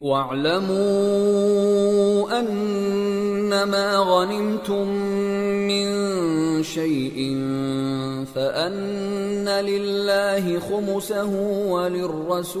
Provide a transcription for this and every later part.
وَاعْلَمُوا أَنَّمَا غَنِمْتُم مِّن شَيْءٍ فَأَنَّ لِلَّهِ خُمُسَهُ وَلِلرَّسُولِ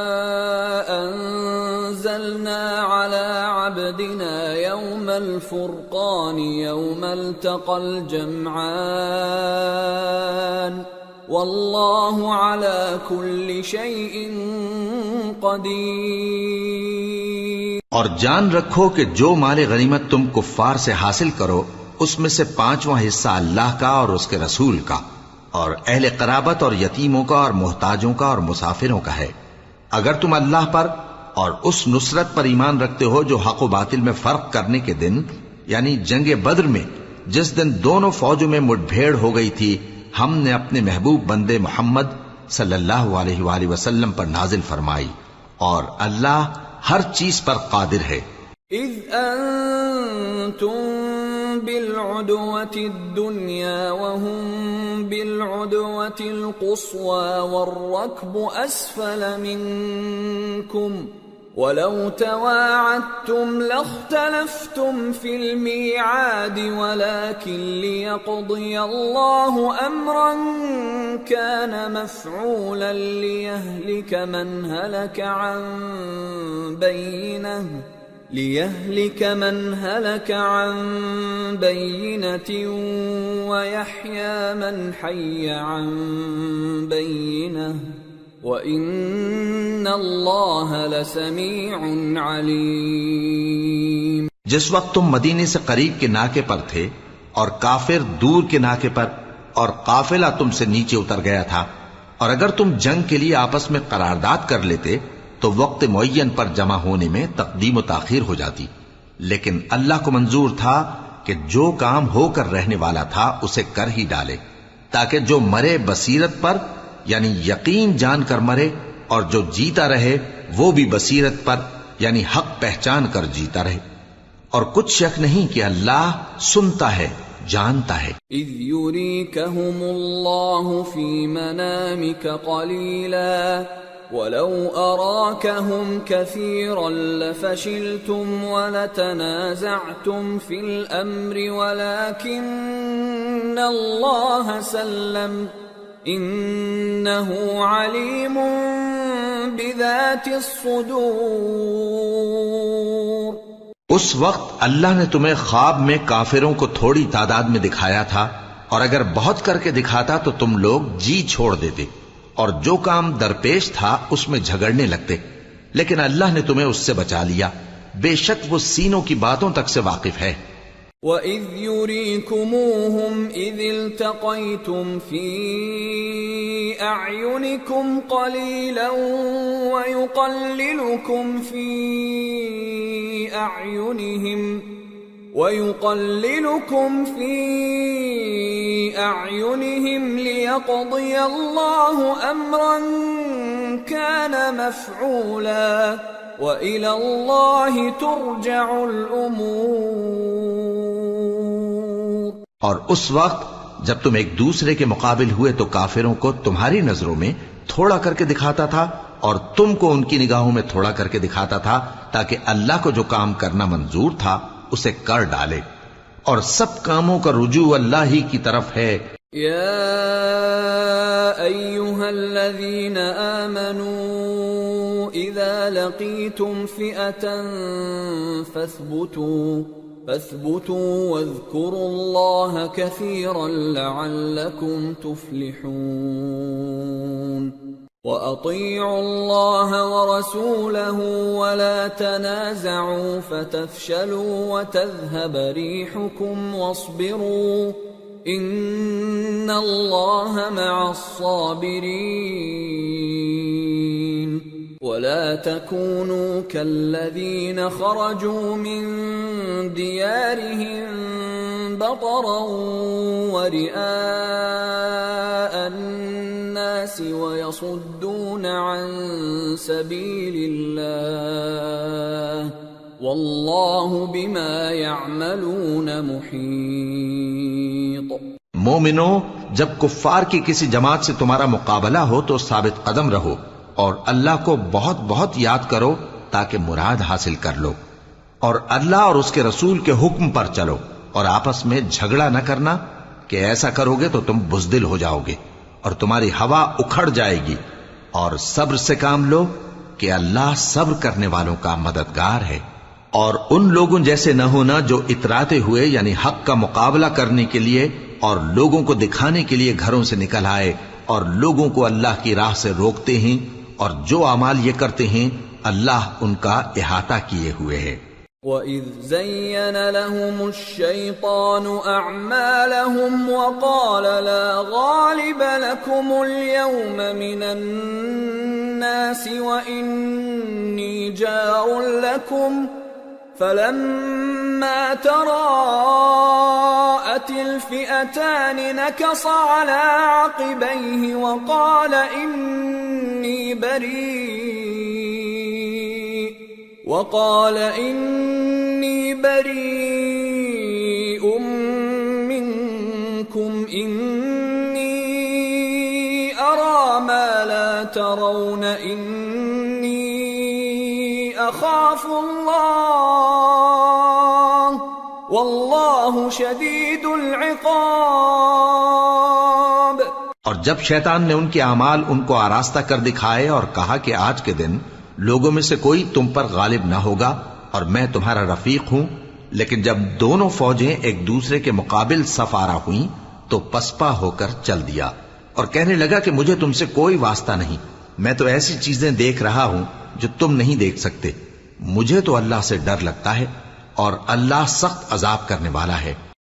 عبدنا يوم الفرقان، يوم التقى الجمعان. والله على كل شيء قدير. اور جان رکھو کہ جو مال غنیمت تم کفار سے حاصل کرو، اس میں سے پانچواں حصہ اللہ کا اور اس کے رسول کا، اور اہل قرابت اور یتیموں کا اور محتاجوں کا اور مسافروں کا ہے۔ اگر تم اللہ پر اور اس نصرت پر ایمان رکھتے ہو جو حق و باطل میں فرق کرنے کے دن یعنی جنگ بدر میں، جس دن دونوں فوجوں میں مٹ بھیڑ ہو گئی تھی، ہم نے اپنے محبوب بندے محمد صلی اللہ علیہ وآلہ وسلم پر نازل فرمائی۔ اور اللہ ہر چیز پر قادر ہے۔ اذ انتم بالعدوة الدنيا وهم بالعدوة القصوى والركب أسفل منكم ولو تواعدتم لاختلفتم في الميعاد ولكن ليقضي الله امرا كان مفعولا ليهلك من هلك عن بينه ليهلك من هلك عن بينة ويحيى من حي عن بينه وَإِنَّ اللَّهَ لَسَمِيعٌ عَلِيمٌ جس وقت تم مدینے سے قریب کے ناکے پر تھے اور کافر دور کے ناکے پر اور قافلہ تم سے نیچے اتر گیا تھا، اور اگر تم جنگ کے لیے آپس میں قرارداد کر لیتے تو وقت معین پر جمع ہونے میں تقدیم و تاخیر ہو جاتی۔ لیکن اللہ کو منظور تھا کہ جو کام ہو کر رہنے والا تھا اسے کر ہی ڈالے، تاکہ جو مرے بصیرت پر یعنی یقین جان کر مرے اور جو جیتا رہے وہ بھی بصیرت پر یعنی حق پہچان کر جیتا رہے۔ اور کچھ شک نہیں کہ اللہ سنتا ہے، جانتا ہے۔ اذ يريكهم الله في منامك قليلا ولو أراكهم كثيرا لفشلتم ولتنازعتم في الأمر ولكن الله سلم۔ انہو علیم بذات الصدور. اس وقت اللہ نے تمہیں خواب میں کافروں کو تھوڑی تعداد میں دکھایا تھا، اور اگر بہت کر کے دکھاتا تو تم لوگ جی چھوڑ دیتے، اور جو کام درپیش تھا اس میں جھگڑنے لگتے۔ لیکن اللہ نے تمہیں اس سے بچا لیا۔ بے شک وہ سینوں کی باتوں تک سے واقف ہے۔ وَإِذْ يُرِيكُمُوهُمْ إِذِ الْتَقَيْتُمْ فِي أَعْيُنِكُمْ قَلِيلًا وَيُقَلِّلُكُمْ فِي أَعْيُنِهِمْ وَيُقَلِّلُكُمْ فِي أَعْيُنِهِمْ لِيَقْضِيَ اللَّهُ أَمْرًا كَانَ مَفْعُولًا وَإِلَى اللَّهِ تُرْجَعُ الْأُمُورُ اور اس وقت جب تم ایک دوسرے کے مقابل ہوئے تو کافروں کو تمہاری نظروں میں تھوڑا کر کے دکھاتا تھا اور تم کو ان کی نگاہوں میں تھوڑا کر کے دکھاتا تھا تاکہ اللہ کو جو کام کرنا منظور تھا اسے کر ڈالے۔ اور سب کاموں کا رجوع اللہ ہی کی طرف ہے۔ یا ایوہا الذین آمنوا اذا لقیتم فئتا فاثبتوا فاثبتوا واذكروا الله كثيرا لعلكم تفلحون. واطيعوا الله ورسوله ولا تنازعوا فتفشلوا وتذهب ريحكم واصبروا ان الله مع الصابرين. ولا تكونوا كالذين خرجوا من ديارهم بطرا ورئاء الناس ويصدون عن سبيل الله والله بما يعملون محيط مومنو، جب کفار کی کسی جماعت سے تمہارا مقابلہ ہو تو ثابت قدم رہو۔ اور اللہ کو بہت بہت یاد کرو تاکہ مراد حاصل کر لو اور اللہ اور اس کے رسول کے حکم پر چلو اور آپس میں جھگڑا نہ کرنا کہ ایسا کرو گے تو تم بزدل ہو جاؤ گے اور تمہاری ہوا اکھڑ جائے گی اور صبر سے کام لو کہ اللہ صبر کرنے والوں کا مددگار ہے اور ان لوگوں جیسے نہ ہونا جو اتراتے ہوئے یعنی حق کا مقابلہ کرنے کے لیے اور لوگوں کو دکھانے کے لیے گھروں سے نکل آئے اور لوگوں کو اللہ کی راہ سے روکتے ہیں اور جو اعمال یہ کرتے ہیں، اللہ ان کا احاطہ کیے ہوئے ہے۔ وَإِذْ زَيَّنَ لَهُمُ الشَّيْطَانُ أَعْمَالَهُمْ وَقَالَ لَا غَالِبَ لَكُمُ الْيَوْمَ مِنَ النَّاسِ وَإِنِّي جَارٌ لَكُمْ فَلَمَّا تَرَاءَتِ الْفِئَتَانِ نَكَصَ عَلَى عَقِبَيْهِ وَقَالَ إِنِّي بَرِيءٌ وَقَالَ إِنِّي بَرِيءٌ مِنْكُمْ إِنِّي أَرَى مَا لَا تَرَوْنَ إِنِّي أَخَافُ اللَّهَ وَاللَّهُ شَدِيدُ جب شیطان نے ان کے اعمال ان کو آراستہ کر دکھائے اور کہا کہ آج کے دن لوگوں میں سے کوئی تم پر غالب نہ ہوگا اور میں تمہارا رفیق ہوں، لیکن جب دونوں فوجیں ایک دوسرے کے مقابل سفارا ہوئیں تو پسپا ہو کر چل دیا اور کہنے لگا کہ مجھے تم سے کوئی واسطہ نہیں۔ میں تو ایسی چیزیں دیکھ رہا ہوں جو تم نہیں دیکھ سکتے۔ مجھے تو اللہ سے ڈر لگتا ہے اور اللہ سخت عذاب کرنے والا ہے۔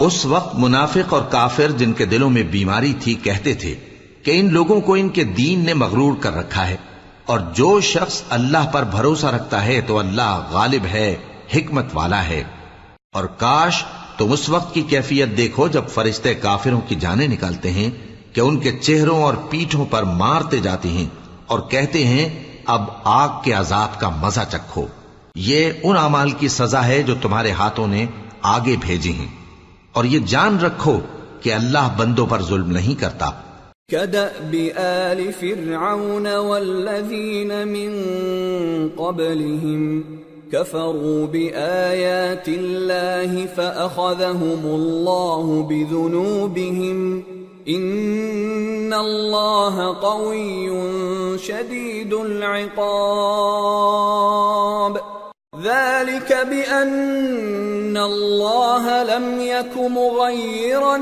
اس وقت منافق اور کافر جن کے دلوں میں بیماری تھی کہتے تھے کہ ان لوگوں کو ان کے دین نے مغرور کر رکھا ہے اور جو شخص اللہ پر بھروسہ رکھتا ہے تو اللہ غالب ہے، حکمت والا ہے۔ اور کاش تم اس وقت کی کیفیت دیکھو جب فرشتے کافروں کی جانیں نکالتے ہیں کہ ان کے چہروں اور پیٹھوں پر مارتے جاتے ہیں اور کہتے ہیں، اب آگ کے عذاب کا مزہ چکھو۔ یہ ان اعمال کی سزا ہے جو تمہارے ہاتھوں نے آگے بھیجی ہیں۔ اور یہ جان رکھو کہ اللہ بندوں پر ظلم نہیں کرتا۔ كدأب آل فرعون والذين من قبلهم كفروا بآيات الله فأخذهم الله بذنوبهم إن الله قوي شديد العقاب۔ ذلك بأن الله لم يك مغيرا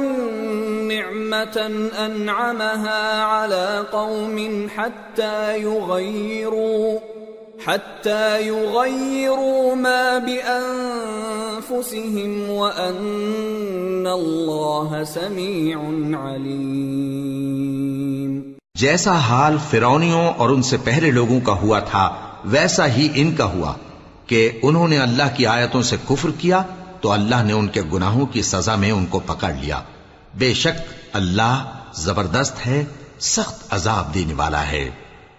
نعمة أنعمها على قوم حتى يغيروا حتى يغيروا ما بأنفسهم وأن الله سميع عليم۔ جیسا حال فرونیوں اور ان سے پہلے لوگوں کا ہوا تھا، ویسا ہی ان کا ہوا۔ کہ انہوں نے اللہ کی آیتوں سے کفر کیا تو اللہ نے ان کے گناہوں کی سزا میں ان کو پکڑ لیا۔ بے شک اللہ زبردست ہے، سخت عذاب دینے والا ہے۔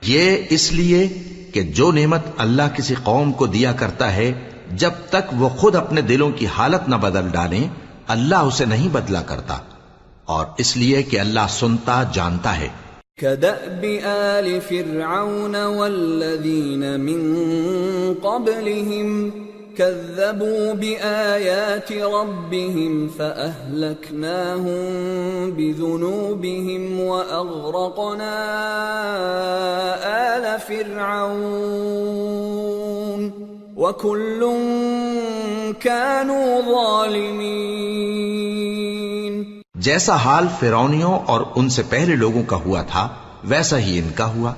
یہ اس لیے کہ جو نعمت اللہ کسی قوم کو دیا کرتا ہے، جب تک وہ خود اپنے دلوں کی حالت نہ بدل ڈالیں، اللہ اسے نہیں بدلا کرتا۔ اور اس لیے کہ اللہ سنتا، جانتا ہے۔ كدأب آل فرعون والذين من قبلهم كذبوا بآيات ربهم فأهلكناهم بذنوبهم وأغرقنا آل فرعون وكل كانوا ظالمين جیسا حال فرونیوں اور ان سے پہلے لوگوں کا ہوا تھا، ویسا ہی ان کا ہوا۔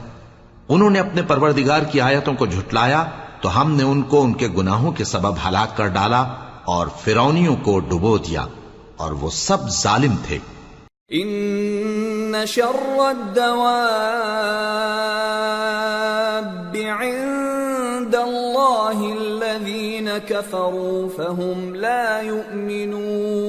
انہوں نے اپنے پروردگار کی آیتوں کو جھٹلایا، تو ہم نے ان کو ان کے گناہوں کے سبب ہلاک کر ڈالا اور فرونیوں کو ڈبو دیا، اور وہ سب ظالم تھے۔ ان شر الدواب عند الله الذين كفروا فهم لا يؤمنون.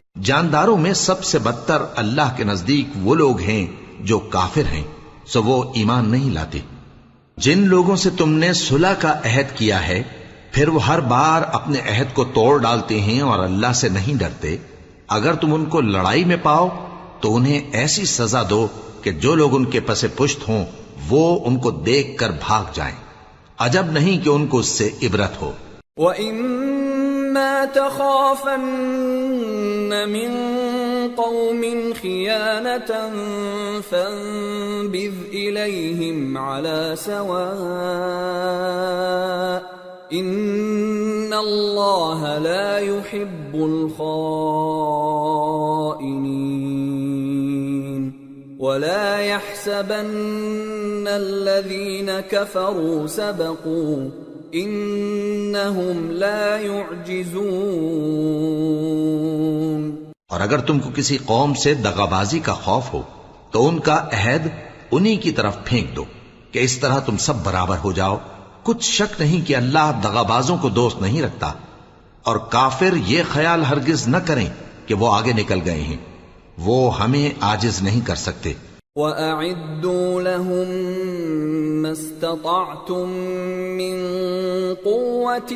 جانداروں میں سب سے بدتر اللہ کے نزدیک وہ لوگ ہیں جو کافر ہیں، سو وہ ایمان نہیں لاتے۔ جن لوگوں سے تم نے صلح کا عہد کیا ہے، پھر وہ ہر بار اپنے عہد کو توڑ ڈالتے ہیں اور اللہ سے نہیں ڈرتے۔ اگر تم ان کو لڑائی میں پاؤ، تو انہیں ایسی سزا دو کہ جو لوگ ان کے پسے پشت ہوں، وہ ان کو دیکھ کر بھاگ جائیں۔ عجب نہیں کہ ان کو اس سے عبرت ہو۔ وَإِمَّا تَخَافَنَّ مِن قَوْمٍ خِيَانَةً فَانبِذْ إِلَيْهِمْ عَلَى سَوَاءٍ ان اللہ لا يحب الخائنین ولا يحسبن الذين كفروا سبقوا انہم لا يعجزون۔ اور اگر تم کو کسی قوم سے دغابازی کا خوف ہو، تو ان کا عہد انہی کی طرف پھینک دو کہ اس طرح تم سب برابر ہو جاؤ۔ کچھ شک نہیں کہ اللہ دغابازوں کو دوست نہیں رکھتا۔ اور کافر یہ خیال ہرگز نہ کریں کہ وہ آگے نکل گئے ہیں۔ وہ ہمیں آجز نہیں کر سکتے۔ وَأَعِدُّوا لَهُم مَّا اسْتَطَعْتُم مِّن قُوَّةٍ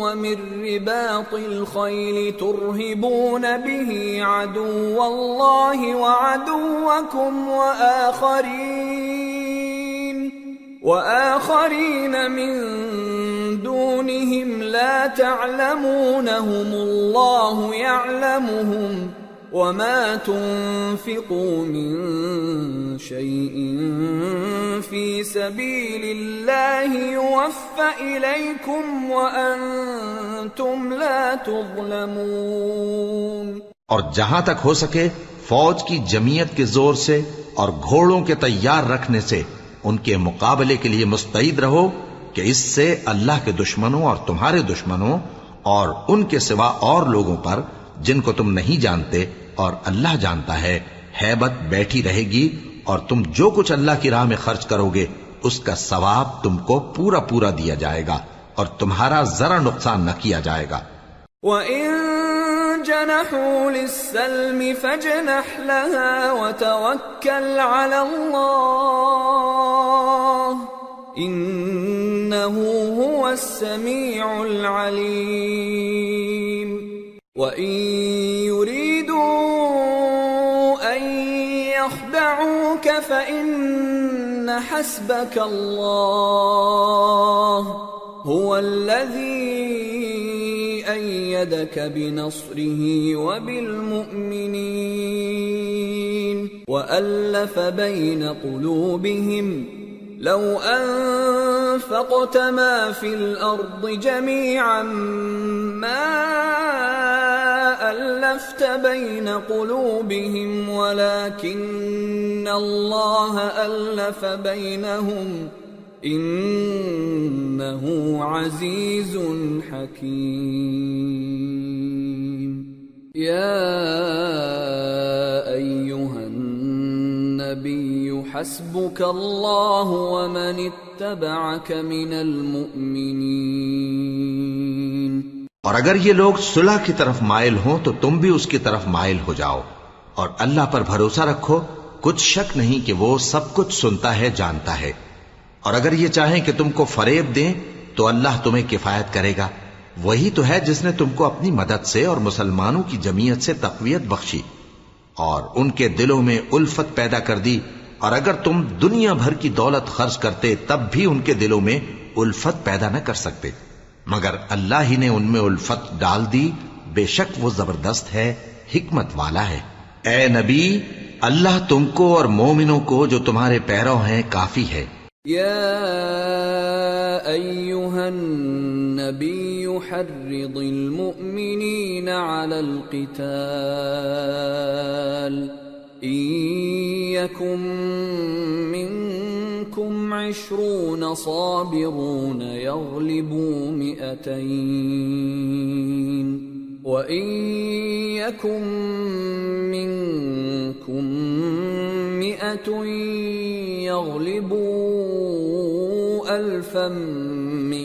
وَمِن رِّبَاطِ الْخَيْلِ تُرْهِبُونَ بِهِ عَدُوَّ اللَّهِ وَعَدُوَّكُمْ وَآخَرِينَ وآخرين من دونهم لا تعلمونهم الله يعلمهم وما تنفقوا من شيء في سبيل الله يوفى إليكم وأنتم لا تظلمون اور جہاں تک ہو سکے، فوج کی جمعیت کے زور سے اور گھوڑوں کے تیار رکھنے سے ان کے مقابلے کے لیے مستعد رہو کہ اس سے اللہ کے دشمنوں اور تمہارے دشمنوں اور ان کے سوا اور لوگوں پر جن کو تم نہیں جانتے اور اللہ جانتا ہے ہیبت بیٹھی رہے گی اور تم جو کچھ اللہ کی راہ میں خرچ کرو گے، اس کا ثواب تم کو پورا پورا دیا جائے گا اور تمہارا ذرا نقصان نہ کیا جائے گا۔ وَإِن جَنَحُوا لِلسَّلْمِ فَجْنَحْ لَهَا وَتَوَكَّلْ عَلَى اللَّهِ إِنَّهُ هُوَ السَّمِيعُ الْعَلِيمُ وَإِن يُرِيدُوا فإن حسبك الله هو الذي أيدك بنصره وبالمؤمنين وألف بين قلوبهم لو أنفقت ما في الأرض جميعا ما ألفت بين قلوبهم ولكن الله ألف بينهم إنه عزيز حكيم. يا حسبك الله ومن اتبعك من المؤمنين. اور اگر یہ لوگ صلح کی طرف مائل ہوں تو تم بھی اس کی طرف مائل ہو جاؤ اور اللہ پر بھروسہ رکھو، کچھ شک نہیں کہ وہ سب کچھ سنتا ہے، جانتا ہے۔ اور اگر یہ چاہیں کہ تم کو فریب دیں تو اللہ تمہیں کفایت کرے گا۔ وہی تو ہے جس نے تم کو اپنی مدد سے اور مسلمانوں کی جمعیت سے تقویت بخشی اور ان کے دلوں میں الفت پیدا کر دی اور اگر تم دنیا بھر کی دولت خرچ کرتے تب بھی ان کے دلوں میں الفت پیدا نہ کر سکتے۔ مگر اللہ ہی نے ان میں الفت ڈال دی، بے شک وہ زبردست ہے، حکمت والا ہے۔ اے نبی، اللہ تم کو اور مومنوں کو جو تمہارے پیرو ہیں کافی ہے۔ النبي حرض المؤمنين على القتال۔ يكن منكم عشرون صابرون يغلبوا مئتين. وإن يكن منكم مئة يغلبوا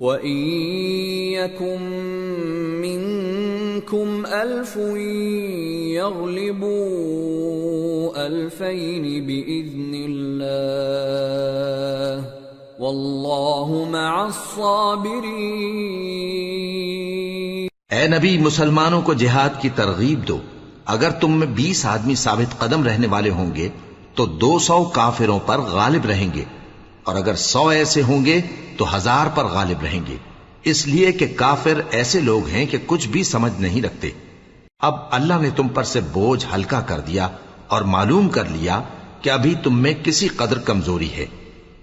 وإن يكن منكم ألف يغلبوا ألفين بإذن الله والله مع الصابرين اے نبی، مسلمانوں کو جہاد کی ترغیب دو۔ اگر تم میں بیس آدمی ثابت قدم رہنے والے ہوں گے، تو دو سو کافروں پر غالب رہیں گے۔ اور اگر سو ایسے ہوں گے تو ہزار پر غالب رہیں گے۔ اس لیے کہ کافر ایسے لوگ ہیں کہ کچھ بھی سمجھ نہیں رکھتے۔ اب اللہ نے تم پر سے بوجھ ہلکا کر دیا اور معلوم کر لیا کہ ابھی تم میں کسی قدر کمزوری ہے۔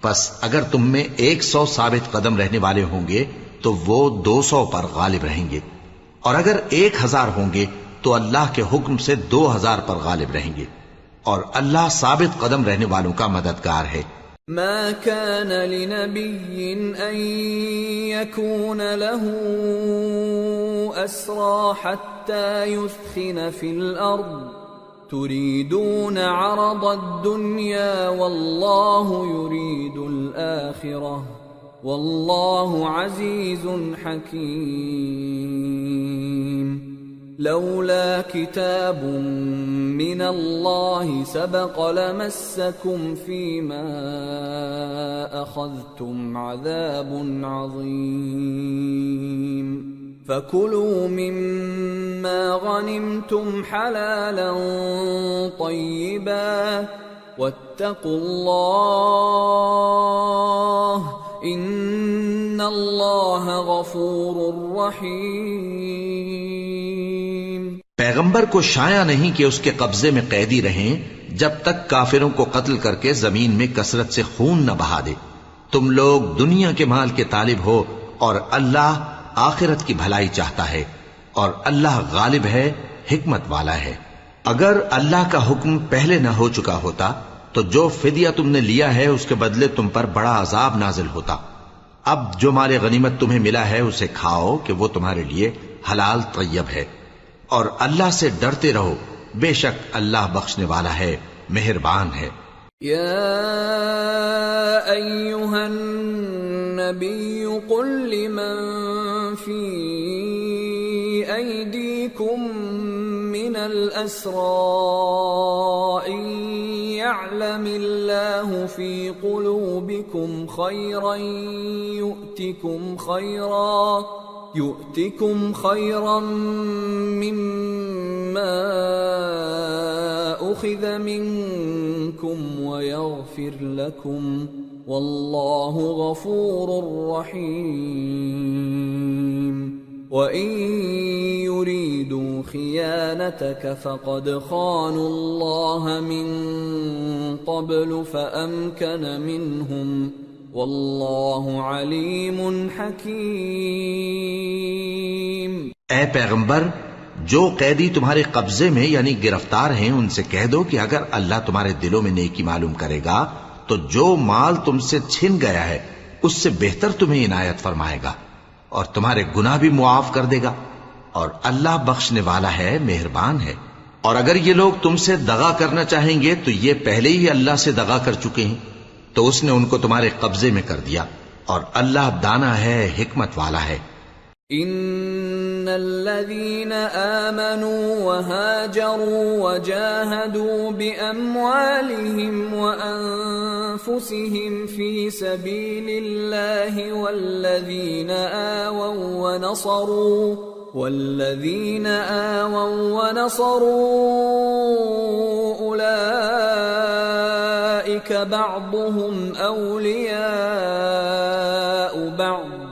بس اگر تم میں ایک سو ثابت قدم رہنے والے ہوں گے تو وہ دو سو پر غالب رہیں گے۔ اور اگر ایک ہزار ہوں گے تو اللہ کے حکم سے دو ہزار پر غالب رہیں گے۔ اور اللہ ثابت قدم رہنے والوں کا مددگار ہے۔ ما كان لنبي ان يكون له اسرى حتى يثخن في الارض تريدون عرض الدنيا والله يريد الاخره والله عزيز حكيم لولا كتاب من الله سبق لمسكم فيما اخذتم عذاب عظيم. فكلوا مما غنمتم حلالا طيبا. واتقوا الله ان اللہ غفور رحیم پیغمبر کو شایا نہیں کہ اس کے قبضے میں قیدی رہیں جب تک کافروں کو قتل کر کے زمین میں کثرت سے خون نہ بہا دے۔ تم لوگ دنیا کے مال کے طالب ہو اور اللہ آخرت کی بھلائی چاہتا ہے اور اللہ غالب ہے، حکمت والا ہے۔ اگر اللہ کا حکم پہلے نہ ہو چکا ہوتا تو جو فدیہ تم نے لیا ہے، اس کے بدلے تم پر بڑا عذاب نازل ہوتا۔ اب جو مال غنیمت تمہیں ملا ہے، اسے کھاؤ کہ وہ تمہارے لیے حلال طیب ہے۔ اور اللہ سے ڈرتے رہو، بے شک اللہ بخشنے والا ہے، مہربان ہے۔ یا النبی قل لمن فی من الاسراء يعلم الله في قلوبكم خيرا يؤتكم خيرا يؤتكم خيرا مما أخذ منكم ويغفر لكم والله غفور رحيم وَإِن يُرِيدُوا خِيَانَتَكَ فَقَدْ خَانُوا اللَّهَ مِن قَبْلُ فَأَمْكَنَ مِنْهُمْ وَاللَّهُ عَلِيمٌ حَكِيمٌ اے پیغمبر، جو قیدی تمہارے قبضے میں یعنی گرفتار ہیں، ان سے کہہ دو کہ اگر اللہ تمہارے دلوں میں نیکی معلوم کرے گا، تو جو مال تم سے چھن گیا ہے، اس سے بہتر تمہیں عنایت فرمائے گا۔ اور تمہارے گناہ بھی معاف کر دے گا۔ اور اللہ بخشنے والا ہے، مہربان ہے۔ اور اگر یہ لوگ تم سے دغا کرنا چاہیں گے، تو یہ پہلے ہی اللہ سے دغا کر چکے ہیں۔ تو اس نے ان کو تمہارے قبضے میں کر دیا۔ اور اللہ دانا ہے، حکمت والا ہے۔ ان ان الذين امنوا وهاجروا وجاهدوا باموالهم وانفسهم في سبيل الله والذين آووا ونصروا والذين آووا ونصروا اولئك بعضهم اولياء بعض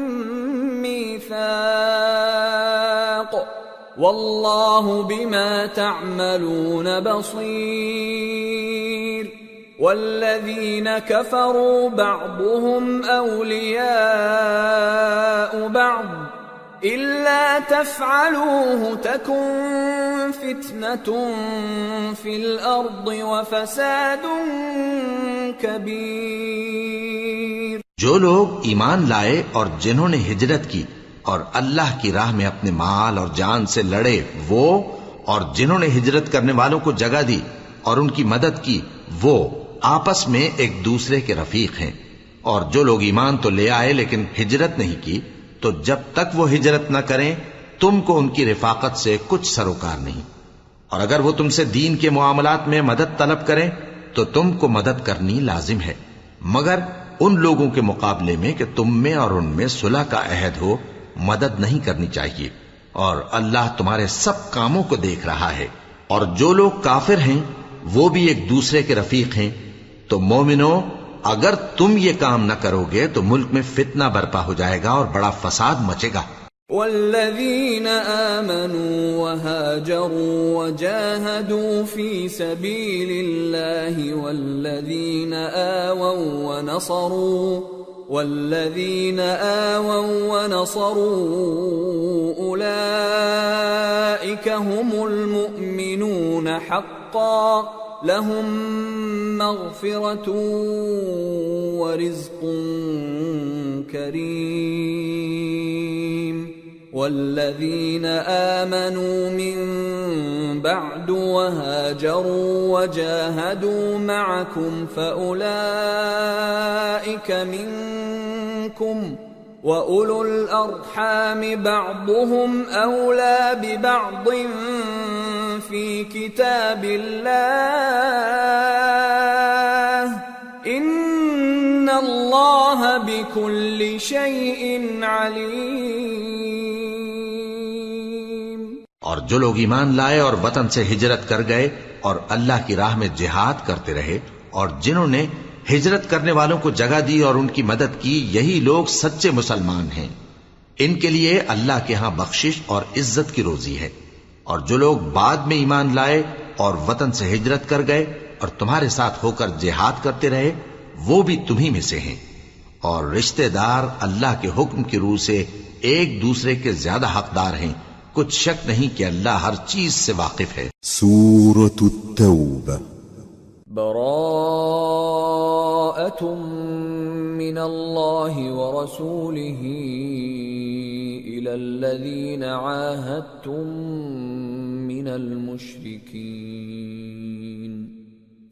ميثاق والله بما تعملون بصير والذين كفروا بعضهم اولياء بعض الا تفعلوه تكن فتنه في الارض وفساد كبير جو لوگ ایمان لائے اور جنہوں نے ہجرت کی اور اللہ کی راہ میں اپنے مال اور جان سے لڑے وہ اور جنہوں نے ہجرت کرنے والوں کو جگہ دی اور ان کی مدد کی، وہ آپس میں ایک دوسرے کے رفیق ہیں۔ اور جو لوگ ایمان تو لے آئے لیکن ہجرت نہیں کی، تو جب تک وہ ہجرت نہ کریں، تم کو ان کی رفاقت سے کچھ سروکار نہیں۔ اور اگر وہ تم سے دین کے معاملات میں مدد طلب کریں، تو تم کو مدد کرنی لازم ہے۔ مگر ان لوگوں کے مقابلے میں کہ تم میں اور ان میں صلح کا عہد ہو مدد نہیں کرنی چاہیے اور اللہ تمہارے سب کاموں کو دیکھ رہا ہے اور جو لوگ کافر ہیں، وہ بھی ایک دوسرے کے رفیق ہیں۔ تو مومنو اگر تم یہ کام نہ کرو گے تو ملک میں فتنہ برپا ہو جائے گا اور بڑا فساد مچے گا۔ والذين آمنوا وهاجروا وجاهدوا في سبيل الله والذين آووا ونصروا۔ والذین آووا ونصروا اولئیک هم المؤمنون حقا لهم مغفرت ورزق کریم والذين آمنوا من بعد وهاجروا وجاهدوا معكم فأولئك منكم وأولو الأرحام بعضهم أولى ببعض في كتاب الله إن الله بكل شيء عليم اور جو لوگ ایمان لائے اور وطن سے ہجرت کر گئے اور اللہ کی راہ میں جہاد کرتے رہے اور جنہوں نے ہجرت کرنے والوں کو جگہ دی اور ان کی مدد کی، یہی لوگ سچے مسلمان ہیں۔ ان کے لیے اللہ کے ہاں بخشش اور عزت کی روزی ہے۔ اور جو لوگ بعد میں ایمان لائے اور وطن سے ہجرت کر گئے اور تمہارے ساتھ ہو کر جہاد کرتے رہے، وہ بھی تمہیں میں سے ہیں۔ اور رشتہ دار اللہ کے حکم کی روح سے ایک دوسرے کے زیادہ حقدار ہیں۔ کچھ شک نہیں کہ اللہ ہر چیز سے واقف ہے۔ سورة التوبة براءة من الله ورسوله إلى الذين عاهدتم من المشركين.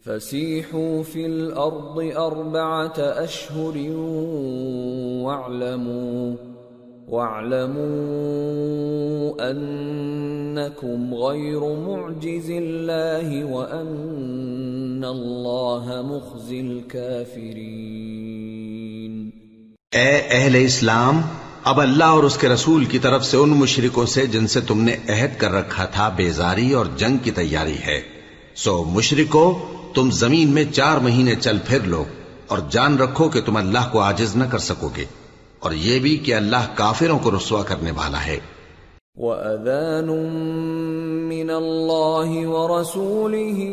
فسيحوا في الأرض أربعة أشهر واعلموا واعلموا انکم غیر معجز اللہ وان اللہ مخزی الكافرین اے اہل اسلام، اب اللہ اور اس کے رسول کی طرف سے ان مشرکوں سے جن سے تم نے عہد کر رکھا تھا بیزاری اور جنگ کی تیاری ہے، سو مشرکو، تم زمین میں چار مہینے چل پھر لو اور جان رکھو کہ تم اللہ کو عاجز نہ کر سکو گے۔ اور یہ بھی کہ اللہ کافروں کو رسوا کرنے والا ہے۔ وَأَذَانٌ مِّنَ اللَّهِ وَرَسُولِهِ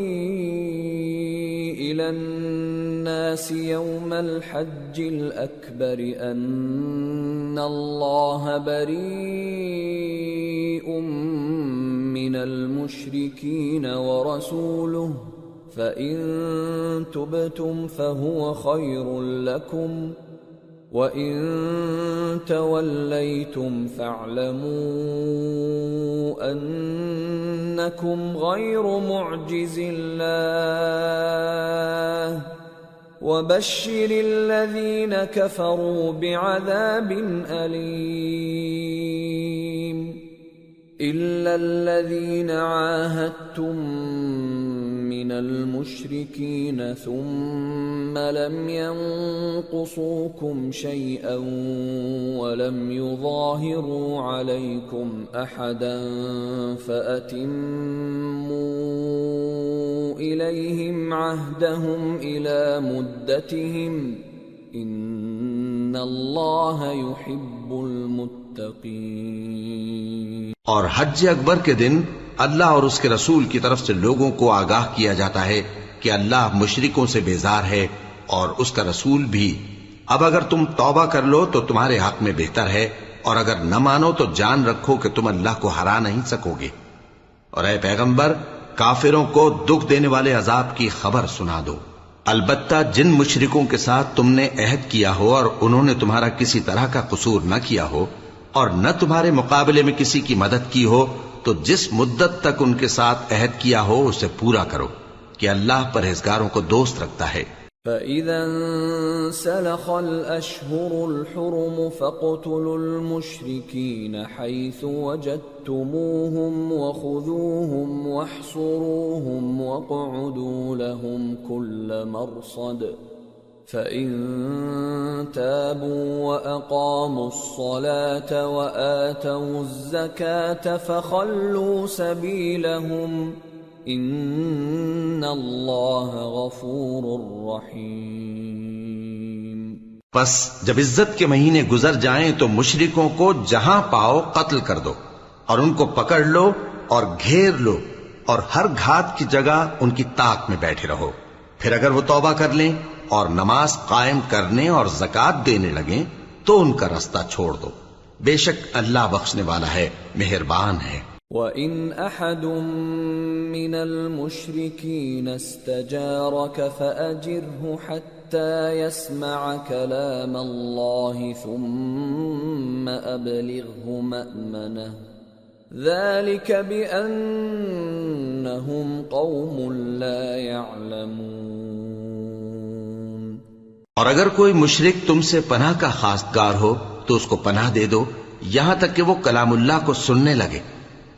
إِلَى النَّاسِ يَوْمَ الْحَجِّ الْأَكْبَرِ أَنَّ اللَّهَ بَرِيءٌ مِّنَ الْمُشْرِكِينَ وَرَسُولُهُ فَإِن تُبْتُمْ فَهُوَ خَيْرٌ لَّكُمْ وَإِن تَوَلَّيْتُمْ فَاعْلَمُوا أَنَّكُمْ غَيْرُ مُعْجِزِ اللَّهِ وَبَشِّرِ الَّذِينَ كَفَرُوا بِعَذَابٍ أَلِيمٍ إِلَّا الَّذِينَ عَاهَدتُّم من المشركين ثم لم ينقصوكم شيئا ولم يظاهروا عليكم احدا فاتموا اليهم عهدهم الى مدتهم ان الله يحب المتقين اور حج اکبر کے دن اللہ اور اس کے رسول کی طرف سے لوگوں کو آگاہ کیا جاتا ہے کہ اللہ مشرکوں سے بیزار ہے اور اس کا رسول بھی۔ اب اگر تم توبہ کر لو تو تمہارے حق میں بہتر ہے اور اگر نہ مانو تو جان رکھو کہ تم اللہ کو ہرا نہیں سکو گے۔ اور اے پیغمبر، کافروں کو دکھ دینے والے عذاب کی خبر سنا دو۔ البتہ جن مشرکوں کے ساتھ تم نے عہد کیا ہو اور انہوں نے تمہارا کسی طرح کا قصور نہ کیا ہو اور نہ تمہارے مقابلے میں کسی کی مدد کی ہو، تو جس مدت تک ان کے ساتھ عہد کیا ہو، اسے پورا کرو کہ اللہ پرہیزگاروں کو دوست رکھتا ہے۔ فَإِذَا انسَلَخَ الْأَشْهُرُ الْحُرُمُ فَاقْتُلُوا الْمُشْرِكِينَ حَيْثُ وَجَدتُّمُوهُمْ وَخُذُوهُمْ وَاحْصُرُوهُمْ وَاقْعُدُوا لَهُمْ كُلَّ مَرْصَدٍ۔ فَإِن تَابُوا وَأَقَامُوا الصَّلَاةَ وَآتَوُا الزَّكَاةَ فَخَلُّوا سَبِيلَهُمْ پس جب عزت کے مہینے گزر جائیں تو مشرکوں کو جہاں پاؤ قتل کر دو اور ان کو پکڑ لو اور گھیر لو اور ہر گھات کی جگہ ان کی طاق میں بیٹھے رہو۔ پھر اگر وہ توبہ کر لیں اور نماز قائم کرنے اور زکات دینے لگیں تو ان کا رستہ چھوڑ دو۔ بے شک اللہ بخشنے والا ہے، مہربان ہے۔ وَإِنْ أَحَدٌ مِّنَ الْمُشْرِكِينَ اسْتَجَارَكَ فَأَجِرْهُ حَتَّى يَسْمَعَ كَلَامَ اللَّهِ ثُمَّ أَبْلِغْهُ مَأْمَنَهُ۔ ذَلِكَ بِأَنَّهُمْ قَوْمٌ لَا يَعْلَمُونَ۔ اور اگر کوئی مشرک تم سے پناہ کا خاصگار ہو، تو اس کو پناہ دے دو، یہاں تک کہ وہ کلام اللہ کو سننے لگے۔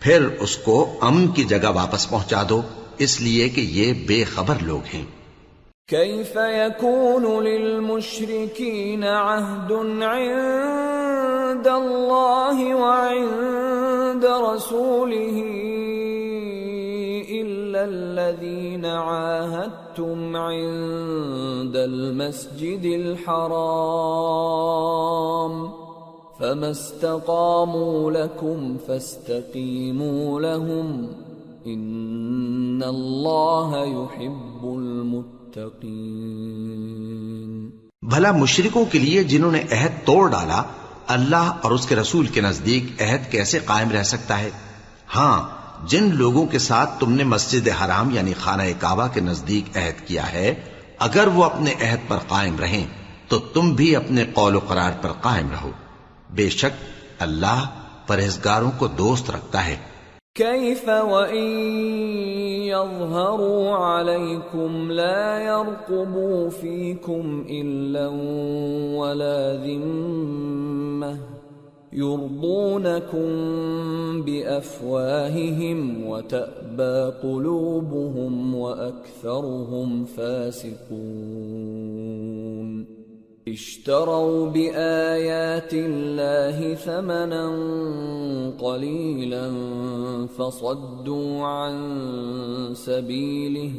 پھر اس کو امن کی جگہ واپس پہنچا دو، اس لیے کہ یہ بے خبر لوگ ہیں۔ كيف يكون للمشركين عهد عند الله وعند رسوله إلا الذين عاهدتم عند المسجد الحرام فما استقاموا لكم فاستقيموا لهم إن الله يحب المتقين بھلا مشرکوں کے لیے جنہوں نے عہد توڑ ڈالا، اللہ اور اس کے رسول کے نزدیک عہد کیسے قائم رہ سکتا ہے؟ ہاں جن لوگوں کے ساتھ تم نے مسجد حرام یعنی خانہ کعبہ کے نزدیک عہد کیا ہے، اگر وہ اپنے عہد پر قائم رہیں، تو تم بھی اپنے قول و قرار پر قائم رہو۔ بے شک اللہ پرہیزگاروں کو دوست رکھتا ہے۔ كيف وإن يظهروا عليكم لا يرقبوا فيكم إلا ولا ذمة يرضونكم بافواههم وتابى قلوبهم واكثرهم فاسقون. اشتروا بايات الله ثمنا قليلا فصدوا عن سبيله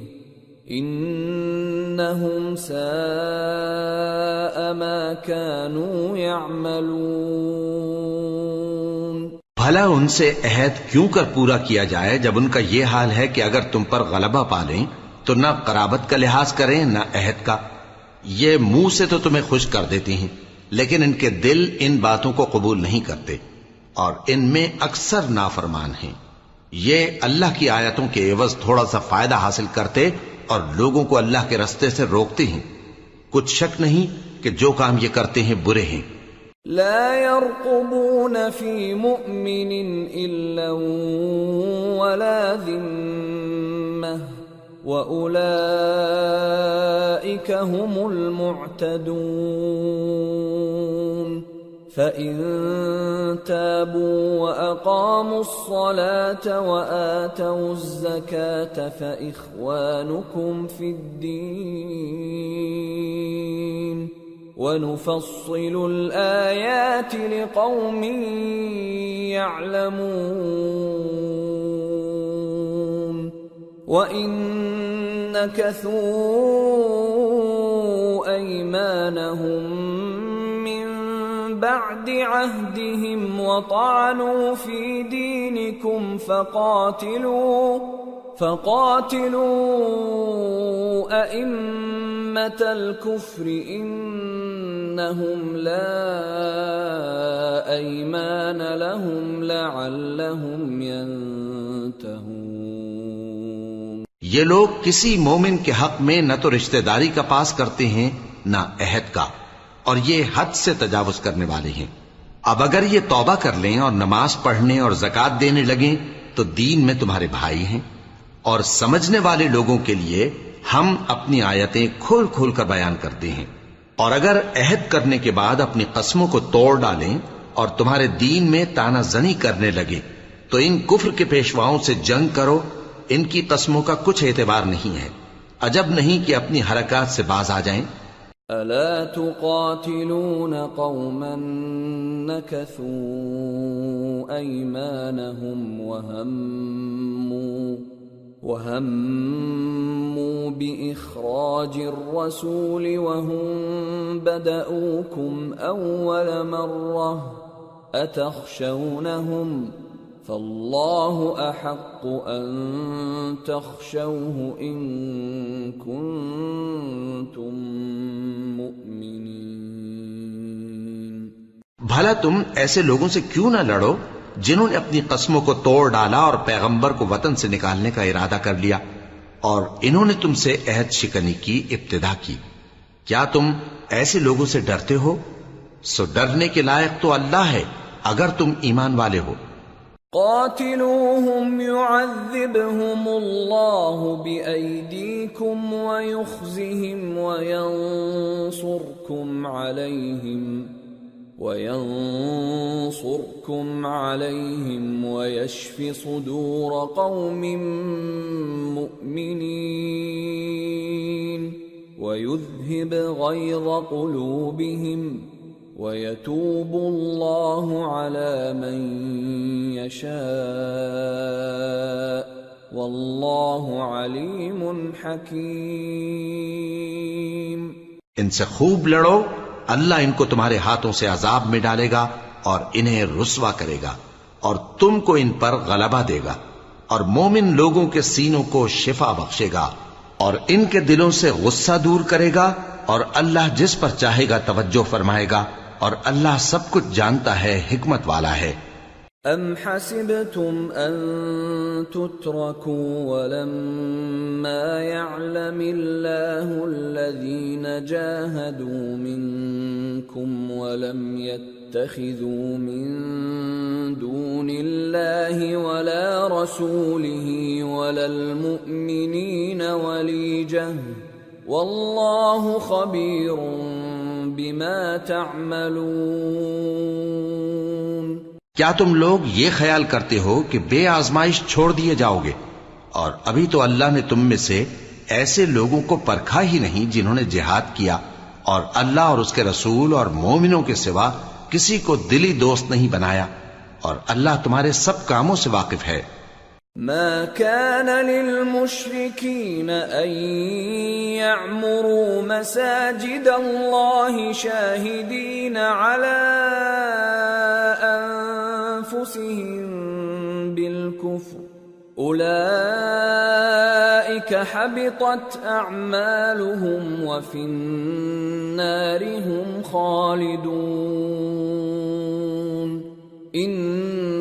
انہم ساء ما كانوا يعملون. بھلا ان سے عہد کیوں کر پورا کیا جائے جب ان کا یہ حال ہے کہ اگر تم پر غلبہ پالیں تو نہ قرابت کا لحاظ کریں، نہ عہد کا۔ یہ منہ سے تو تمہیں خوش کر دیتی ہیں، لیکن ان کے دل ان باتوں کو قبول نہیں کرتے اور ان میں اکثر نافرمان ہیں۔ یہ اللہ کی آیتوں کے عوض تھوڑا سا فائدہ حاصل کرتے اور لوگوں کو اللہ کے رستے سے روکتے ہیں۔ کچھ شک نہیں کہ جو کام یہ کرتے ہیں برے ہیں۔ لا يرقبون في مؤمن إلا ولا ذمة وأولئك هم المعتدون۔ فَإِن تَابُوا وَأَقَامُوا الصَّلَاةَ وَآتَوُا الزَّكَاةَ فَإِخْوَانُكُمْ فِي الدِّينِ وَنُفَصِّلُ الْآيَاتِ لِقَوْمٍ يَعْلَمُونَ وَإِن نَكَثُوا أَيْمَانَهُمْ مِنْ بعد عهدهم وطعنوا في دينكم فقاتلوا فقاتلوا أئمة الكفر إنهم لا أيمان لهم لعلهم ينتهون. یہ لوگ کسی مومن کے حق میں نہ تو رشتہ داری کا پاس کرتے ہیں، نہ عہد کا۔ اور یہ حد سے تجاوز کرنے والے ہیں۔ اب اگر یہ توبہ کر لیں اور نماز پڑھنے اور زکات دینے لگیں، تو دین میں تمہارے بھائی ہیں۔ اور سمجھنے والے لوگوں کے لیے ہم اپنی آیتیں کھول کھول کر بیان کرتے ہیں۔ اور اگر عہد کرنے کے بعد اپنی قسموں کو توڑ ڈالیں اور تمہارے دین میں تانا زنی کرنے لگے، تو ان کفر کے پیشواؤں سے جنگ کرو۔ ان کی قسموں کا کچھ اعتبار نہیں ہے۔ عجب نہیں کہ اپنی حرکات سے باز آ جائیں۔ الا تقاتلون قوما نكثوا ايمانهم وهموا وهموا باخراج الرسول وهم بدؤوكم اول مره اتخشونهم فالله احق ان تخشوه ان كنتم مؤمنين بھلا تم ایسے لوگوں سے کیوں نہ لڑو جنہوں نے اپنی قسموں کو توڑ ڈالا اور پیغمبر کو وطن سے نکالنے کا ارادہ کر لیا اور انہوں نے تم سے عہد شکنی کی، ابتدا کی۔ کیا تم ایسے لوگوں سے ڈرتے ہو؟ سو ڈرنے کے لائق تو اللہ ہے، اگر تم ایمان والے ہو۔ قاتلوهم يعذبهم الله بأيديكم ويخزهم وينصركم عليهم وينصركم عليهم ويشف صدور قوم مؤمنين ويذهب غيظ قلوبهم وَيَتُوبُ اللَّهُ عَلَى مَن يَشَاءُ وَاللَّهُ عَلِيمٌ حَكِيمٌ ان سے خوب لڑو، اللہ ان کو تمہارے ہاتھوں سے عذاب میں ڈالے گا اور انہیں رسوا کرے گا اور تم کو ان پر غلبہ دے گا اور مومن لوگوں کے سینوں کو شفا بخشے گا اور ان کے دلوں سے غصہ دور کرے گا اور اللہ جس پر چاہے گا توجہ فرمائے گا۔ اور اللہ سب کچھ جانتا ہے، حکمت والا ہے۔ ام حسبتم ان تتركوا ولما يعلم الله الذين جاهدوا منكم ولم يتخذوا من دون الله ولا رسوله ولا المؤمنين وليجه والله خبير بما تعملون کیا تم لوگ یہ خیال کرتے ہو کہ بے آزمائش چھوڑ دیے جاؤ گے؟ اور ابھی تو اللہ نے تم میں سے ایسے لوگوں کو پرکھا ہی نہیں جنہوں نے جہاد کیا اور اللہ اور اس کے رسول اور مومنوں کے سوا کسی کو دلی دوست نہیں بنایا اور اللہ تمہارے سب کاموں سے واقف ہے۔ ما كان للمشركين أن يعمروا مساجد الله شاهدين على أنفسهم بالكفر أولئك حبطت أعمالهم وفي النار هم خالدون إن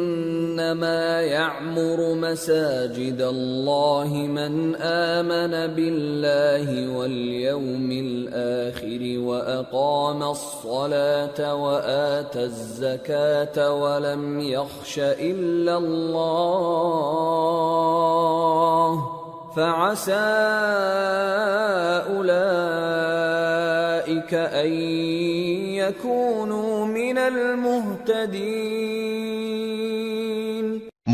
انما يعمر مساجد الله من امن بالله واليوم الاخر واقام الصلاه واتى الزكاه ولم يخش الا الله فعسى اولئك ان يكونوا من المهتدين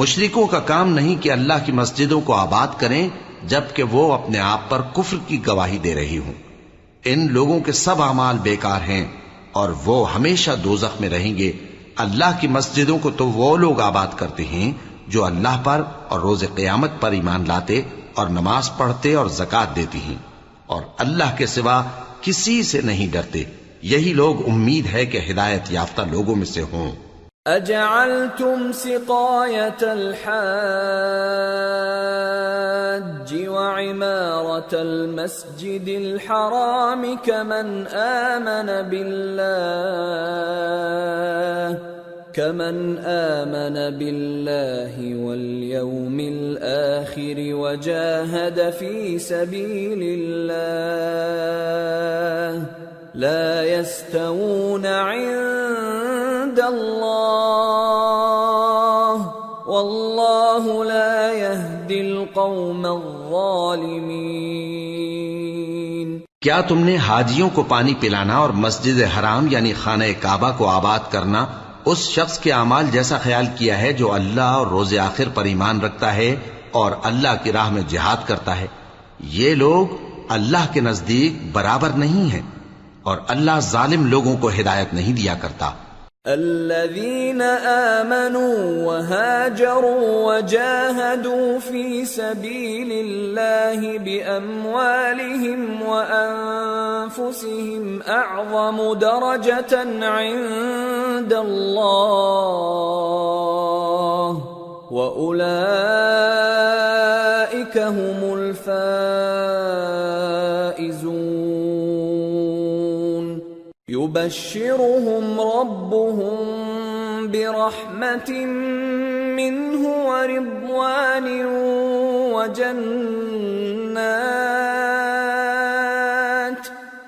مشرکوں کا کام نہیں کہ اللہ کی مسجدوں کو آباد کریں، جبکہ وہ اپنے آپ پر کفر کی گواہی دے رہی ہوں۔ ان لوگوں کے سب اعمال بیکار ہیں اور وہ ہمیشہ دوزخ میں رہیں گے۔ اللہ کی مسجدوں کو تو وہ لوگ آباد کرتے ہیں جو اللہ پر اور روز قیامت پر ایمان لاتے اور نماز پڑھتے اور زکات دیتی ہیں۔ اور اللہ کے سوا کسی سے نہیں ڈرتے۔ یہی لوگ امید ہے کہ ہدایت یافتہ لوگوں میں سے ہوں۔ اجعلتم سقاية الحاج وعمارة المسجد الحرام كمن آمن بالله كمن آمن بالله واليوم الآخر وجاهد في سبيل الله لا يستوون عند الله. والله لا يهدي القوم الظالمين. کیا تم نے حاجیوں کو پانی پلانا اور مسجد حرام یعنی خانہ کعبہ کو آباد کرنا اس شخص کے اعمال جیسا خیال کیا ہے جو اللہ اور روز آخر پر ایمان رکھتا ہے اور اللہ کی راہ میں جہاد کرتا ہے؟ یہ لوگ اللہ کے نزدیک برابر نہیں ہیں۔ اور اللہ ظالم لوگوں کو ہدایت نہیں دیا کرتا۔ الذين آمنوا وهاجروا وجاهدوا في سبيل الله بأموالهم وأنفسهم أعظم درجة عند الله وأولئك هم الفائزون يبشرهم ربهم برحمة منه ورضوان وجنات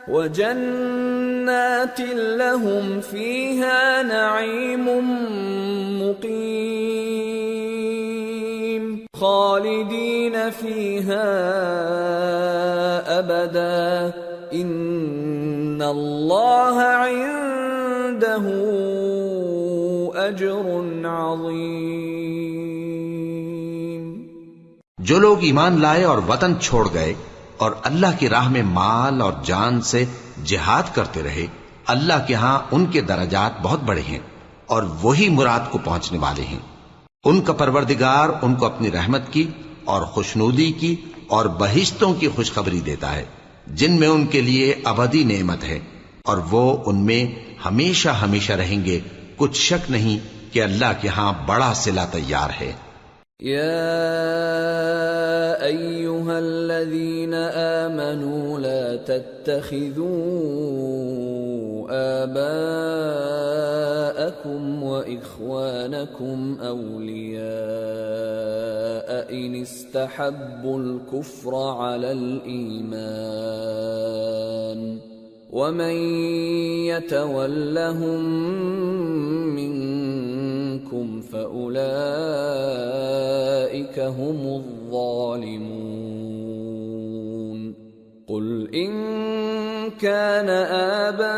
وجنات لهم فيها نعيم مقيم. خالدين فيها أبدا. ان اللہ عنده اجر عظیم جو لوگ ایمان لائے اور وطن چھوڑ گئے اور اللہ کی راہ میں مال اور جان سے جہاد کرتے رہے، اللہ کے ہاں ان کے درجات بہت بڑے ہیں اور وہی مراد کو پہنچنے والے ہیں۔ ان کا پروردگار ان کو اپنی رحمت کی اور خوشنودی کی اور بہشتوں کی خوشخبری دیتا ہے۔ جن میں ان کے لیے ابدی نعمت ہے، اور وہ ان میں ہمیشہ ہمیشہ رہیں گے۔ کچھ شک نہیں کہ اللہ کے ہاں بڑا سلا تیار ہے۔ يا ايها الذين امنوا لا تتخذوا اباءكم واخوانكم اولياء ان استحبوا الكفر على الايمان ومن يتولهم منكم فاولئك هم الظالمون قل ان كان آباؤكم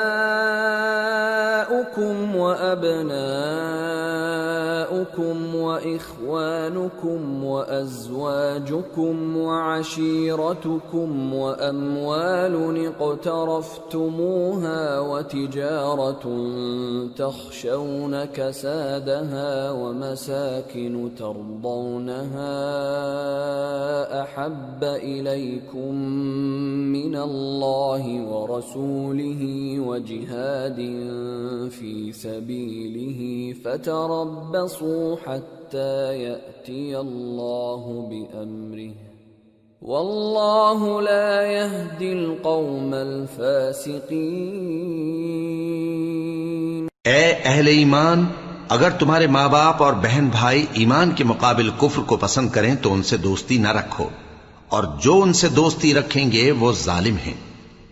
واخوانكم وازواجكم وعشيرتكم واموال اقترفتموها وتجاره تخشون كسادها ومساكن ترضونها احب اليكم من الله ورسوله وجهاد في سبيله فتربصوا حتى ياتي الله بامره والله لا يهدي القوم الفاسقين. اے اہل ایمان، اگر تمہارے ماں باپ اور بہن بھائی ایمان کے مقابل کفر کو پسند کریں تو ان سے دوستی نہ رکھو، اور جو ان سے دوستی رکھیں گے وہ ظالم ہیں۔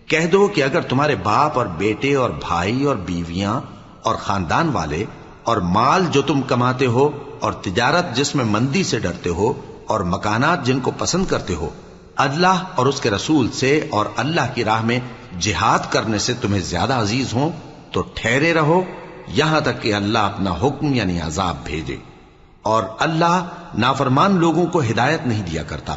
کہہ دو کہ اگر تمہارے باپ اور بیٹے اور بھائی اور بیویاں اور خاندان والے اور مال جو تم کماتے ہو اور تجارت جس میں مندی سے ڈرتے ہو اور مکانات جن کو پسند کرتے ہو، اللہ اور اس کے رسول سے اور اللہ کی راہ میں جہاد کرنے سے تمہیں زیادہ عزیز ہوں، تو ٹھہرے رہو، یہاں تک کہ اللہ اپنا حکم یعنی عذاب بھیجے۔ اور اللہ نافرمان لوگوں کو ہدایت نہیں دیا کرتا۔